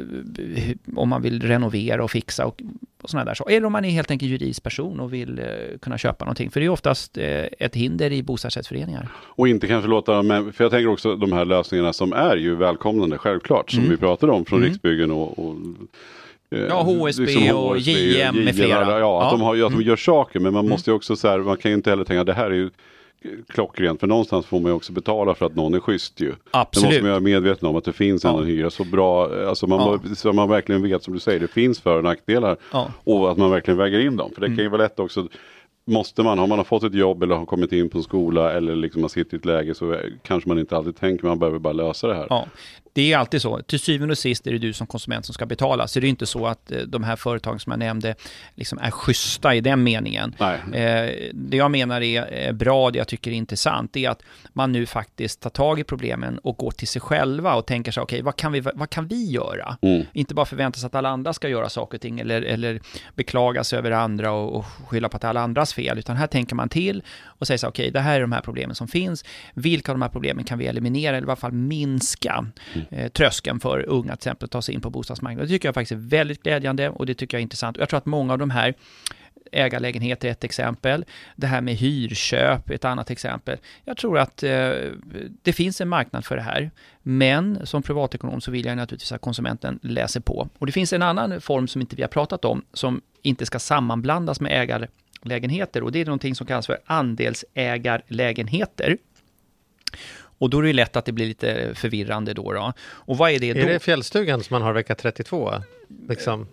C: om man vill renovera och fixa och, och sådana där saker. Eller om man är helt enkelt juridisk person och vill eh, kunna köpa någonting. För det är oftast eh, ett hinder i bostadsrättsföreningar.
B: Och inte kanske låta dem, för jag tänker också de här lösningarna som är ju välkomnande självklart som
C: Mm.
B: vi pratade om från
C: Mm.
B: Riksbyggen och, och eh,
C: Ja, HSB och JM med flera.
B: Ja, att,
C: Ja. Mm.
B: De, har, att de gör saker men man måste ju också så här, man kan ju inte heller tänka det här är ju klockrent för någonstans får man ju också betala för att någon är schysst ju. Det måste
C: Absolut.
B: man vara medveten om att det finns
C: Ja.
B: en hyra så bra, alltså man,
C: Ja.
B: så man verkligen vet som du säger, det finns för och nackdelar.
C: Ja.
B: Och att man verkligen väger in dem. För det
C: Mm.
B: kan ju vara lätt också, måste man, har man har fått ett jobb eller har kommit in på en skola eller liksom man sitter i ett läge så kanske man inte alltid tänker, man behöver bara lösa det här.
C: Ja, det är alltid så. Till syvende och sist är det du som konsument som ska betala. Så det är inte så att eh, de här företagen som jag nämnde liksom är schyssta i den meningen.
B: Nej.
C: Eh, det jag menar är eh, bra, det jag tycker är intressant, det är att man nu faktiskt tar tag i problemen och går till sig själva och tänker sig, okej, vad, kan vi, vad kan vi göra?
B: Mm.
C: Inte bara förvänta sig att alla andra ska göra saker och ting eller, eller beklaga sig över andra och, och skylla på att det är alla andras fel, utan här tänker man till och säger så okej, det här är de här problemen som finns. Vilka av de här problemen kan vi eliminera eller i alla fall minska eh, tröskeln för unga till exempel att ta sig in på bostadsmarknaden? Det tycker jag faktiskt är väldigt glädjande och det tycker jag är intressant. Jag tror att många av de här ägarlägenheter är ett exempel. Det här med hyrköp är ett annat exempel. Jag tror att eh, det finns en marknad för det här. Men som privatekonom så vill jag naturligtvis att konsumenten läser på. Och det finns en annan form som inte vi har pratat om som inte ska sammanblandas med ägarlägenheter och det är någonting som kallas för andelsägarlägenheter. Och då är det lätt att det blir lite förvirrande då. då. Och vad är det då?
A: Är det fjällstugan som man har vecka 32? Liksom.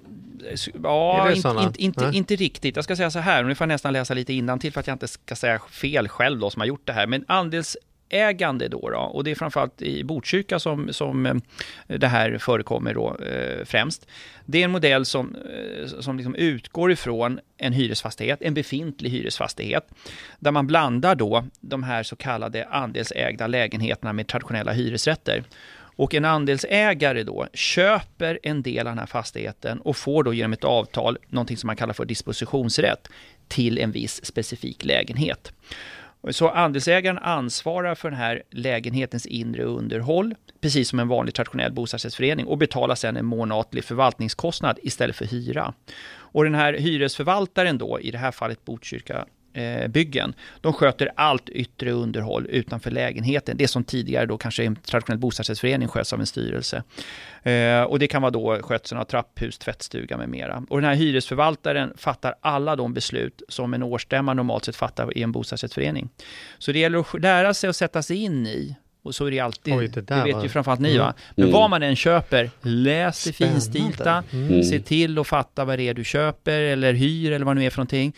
C: Ja, inte, inte, inte, inte riktigt. Jag ska säga så här, nu får jag nästan läsa lite till för att jag inte ska säga fel själv då som har gjort det här. Men ägande då, då och det är framförallt i Botkyrka som, som eh, det här förekommer då eh, främst. Det är en modell som, eh, som liksom utgår ifrån en hyresfastighet, en befintlig hyresfastighet, där man blandar då de här så kallade andelsägda lägenheterna med traditionella hyresrätter. Och en andelsägare då köper en del av den här fastigheten och får då genom ett avtal någonting som man kallar för dispositionsrätt till en viss specifik lägenhet. Så andelsägaren ansvarar för den här lägenhetens inre underhåll, precis som en vanlig traditionell bostadsrättsförening, och betalar sedan en månatlig förvaltningskostnad istället för hyra. Och den här hyresförvaltaren då, i det här fallet Botkyrka byggen. De sköter allt yttre underhåll utanför lägenheten. Det som tidigare då kanske en traditionell bostadsrättsförening sköts av en styrelse. Eh, och det kan vara då skötseln av trapphus, tvättstuga med mera. Och den här hyresförvaltaren fattar alla de beslut som en årsstämma normalt sett fattar i en bostadsrättsförening. Så det gäller att lära sig att sätta sig in i och så är det alltid,
A: Oj, det där
C: vet
A: var-
C: ju framförallt ni va, men
B: Mm.
C: vad man än köper, läs det finstilta,
B: Mm.
C: se till att fatta vad det är du köper eller hyr eller vad det nu är för någonting.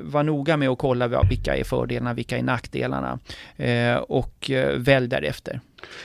C: Var noga med att kolla vilka är fördelarna, vilka är nackdelarna eh, och eh, välj därefter.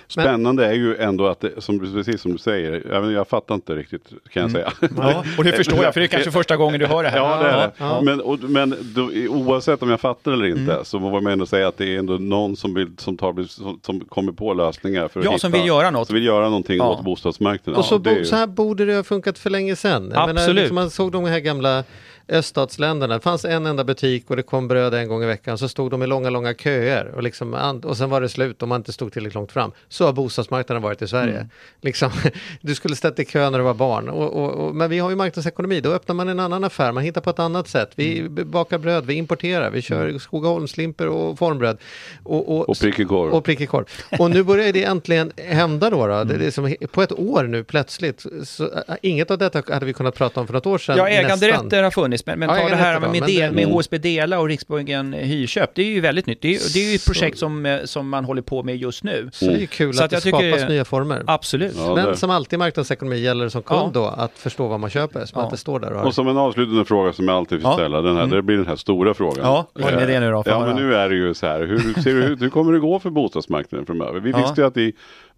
B: Spännande är ju ändå att, det, som, precis som du säger, jag, jag fattar inte riktigt kan jag säga.
C: Ja, och det förstår jag, för det är kanske första gången du hör det här.
B: Ja, det är det.
A: Ja.
B: Men, och, men då, oavsett om jag fattar eller inte så får man ändå säga att det är ändå någon som, vill, som, tar, som, som kommer på lösningar. För att
C: Ja, som
B: hitta-
C: vill göra något.
B: Som vill göra någonting
C: Ja.
B: åt bostadsmarknaden.
A: Och så, bo,
B: ju-
A: så här borde det ha funkat för länge sedan. Jag
C: Absolut.
A: Menar, liksom man såg de här gamla öststatsländerna. Det fanns en enda butik och det kom bröd en gång i veckan. Så stod de i långa, långa köer och, liksom, och sen var det slut om man inte stod tillräckligt långt fram. Så har bostadsmarknaden varit i Sverige.
C: Mm.
A: Liksom, du skulle stått i kö när du var barn. Och, och, och, men vi har ju marknadsekonomi, då öppnar man en annan affär, man hittar på ett annat sätt. Vi
C: Mm.
A: bakar bröd, vi importerar, vi kör Skogaholmslimper och formbröd. Och, och,
B: Och prickig korv.
A: och prickig korv. Och nu börjar det äntligen hända då. då.
C: Mm.
A: Det är som, på ett år nu plötsligt. Så, inget av detta hade vi kunnat prata om för något år sedan.
C: Ja, äganderätter har funnits funnits, men, men
A: Ja,
C: ta det här med, del,
A: det-
C: med. HSB Dela och Riksbyggen Hyrköp, det är ju väldigt nytt. Det är, det är ju ett projekt som, eh, som man håller på med just nu.
A: Så det är ju kul
C: Så
A: att,
C: att
A: det
C: jag tycker-
A: skapas nya former.
C: Absolut.
B: Ja,
A: Men som alltid i marknadsekonomi gäller det som kund
C: Ja.
A: då att förstå vad man köper, som
C: Ja.
A: att det står där och har.
B: Och som en avslutande fråga som jag alltid vill
C: Ja.
B: ställa, den här,
C: Mm.
B: det blir den här stora frågan.
C: Ja, vad är det nu då?
B: Ja, men nu är det ju så här, hur ser det ut? Hur kommer det gå för bostadsmarknaden framöver? Vi
C: Ja.
B: visste ju att i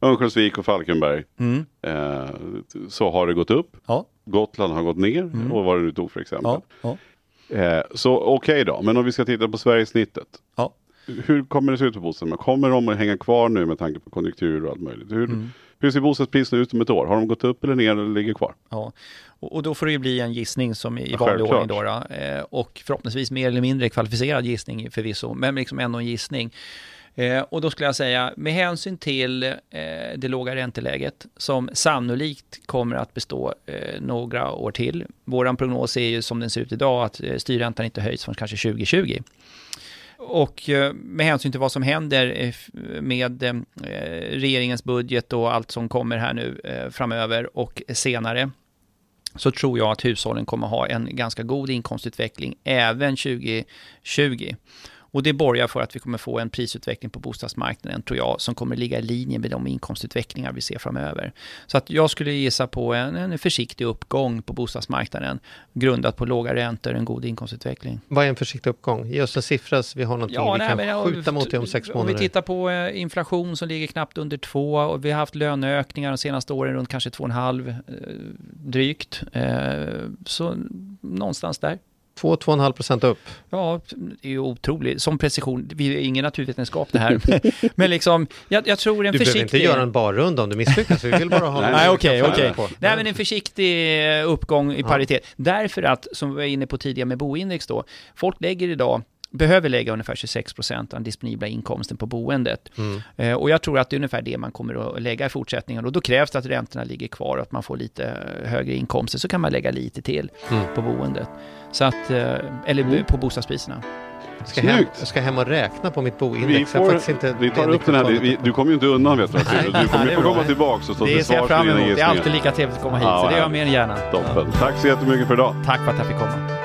B: Örnsköldsvik och Falkenberg
C: Mm.
B: eh, så har det gått upp.
C: Ja,
B: Gotland har gått ner och vad det nu tog för exempel.
C: Mm. ja, ja.
B: Eh, så okej då, men om vi ska titta på Sverigesnittet.
C: ja.
B: Hur kommer det se ut på bostadsmarknaden? Kommer de att hänga kvar nu med tanke på konjunktur och allt möjligt? Hur,
C: Mm.
B: hur ser bostadspriserna ut om ett år? Har de gått upp eller ner eller ligger kvar?
C: Ja, och, då får det ju bli en gissning som i
B: Ja,
C: vanlig ordning då, då. Eh, och förhoppningsvis mer eller mindre kvalificerad gissning förvisso, men liksom ändå en gissning. Eh, och då skulle jag säga, med hänsyn till eh, det låga ränteläget som sannolikt kommer att bestå eh, några år till. Vår prognos är ju som den ser ut idag att eh, styrräntan inte höjs förrän kanske 2020. Och eh, med hänsyn till vad som händer eh, med eh, regeringens budget och allt som kommer här nu framöver och senare så tror jag att hushållen kommer ha en ganska god inkomstutveckling även 2020. Och det borgar för att vi kommer få en prisutveckling på bostadsmarknaden, tror jag, som kommer ligga i linje med de inkomstutvecklingar vi ser framöver. Så att jag skulle gissa på en, en försiktig uppgång på bostadsmarknaden, grundat på låga räntor och en god inkomstutveckling.
A: Vad är en försiktig uppgång? Ge oss en siffra så vi har någonting vi
C: nej,
A: kan
C: men, ja,
A: skjuta mot det om sex
C: Om
A: månader.
C: vi tittar på eh, inflation som ligger knappt under två och vi har haft löneökningar de senaste åren runt kanske två och en halv eh, drygt. Eh, så någonstans där.
A: 2-2,5 procent upp.
C: Ja, det är ju otroligt. Som precision, vi är ingen naturvetenskap det här. Men liksom, jag, jag tror en
A: Du behöver
C: försiktig...
A: inte göra en barrunda om du misslyckas, vi vill bara ha
B: Nej,
C: okej, okej. Nej, men en försiktig eh, uppgång i
A: Ja.
C: paritet. Därför att, som vi var inne på tidigare med boindex då, folk lägger idag behöver lägga ungefär 26 procent av den disponibla inkomsten på boendet.
A: Mm.
C: Eh, och jag tror att det är ungefär det man kommer att lägga i fortsättningen. Och då krävs det att räntorna ligger kvar och att man får lite högre inkomster. Så kan man lägga lite till
A: Mm.
C: på boendet. Så att, eh, eller
B: Mm.
C: på bostadspriserna.
A: Ska hem, jag ska hem och räkna på mitt
B: Vi,
A: boindex. Jag har
B: får,
A: inte
B: vi tar upp den här, vi, du kommer ju inte undan vet du. Du kommer
C: det
B: ju
C: är
B: få komma tillbaka och stå till
C: Det ser jag
B: svars för
C: fram
B: dina
C: emot. Det är alltid lika trevligt att komma hit.
B: Ja,
C: så det gör jag mer än gärna.
B: Toppen. Tack så jättemycket för idag.
C: Tack för att jag fick komma.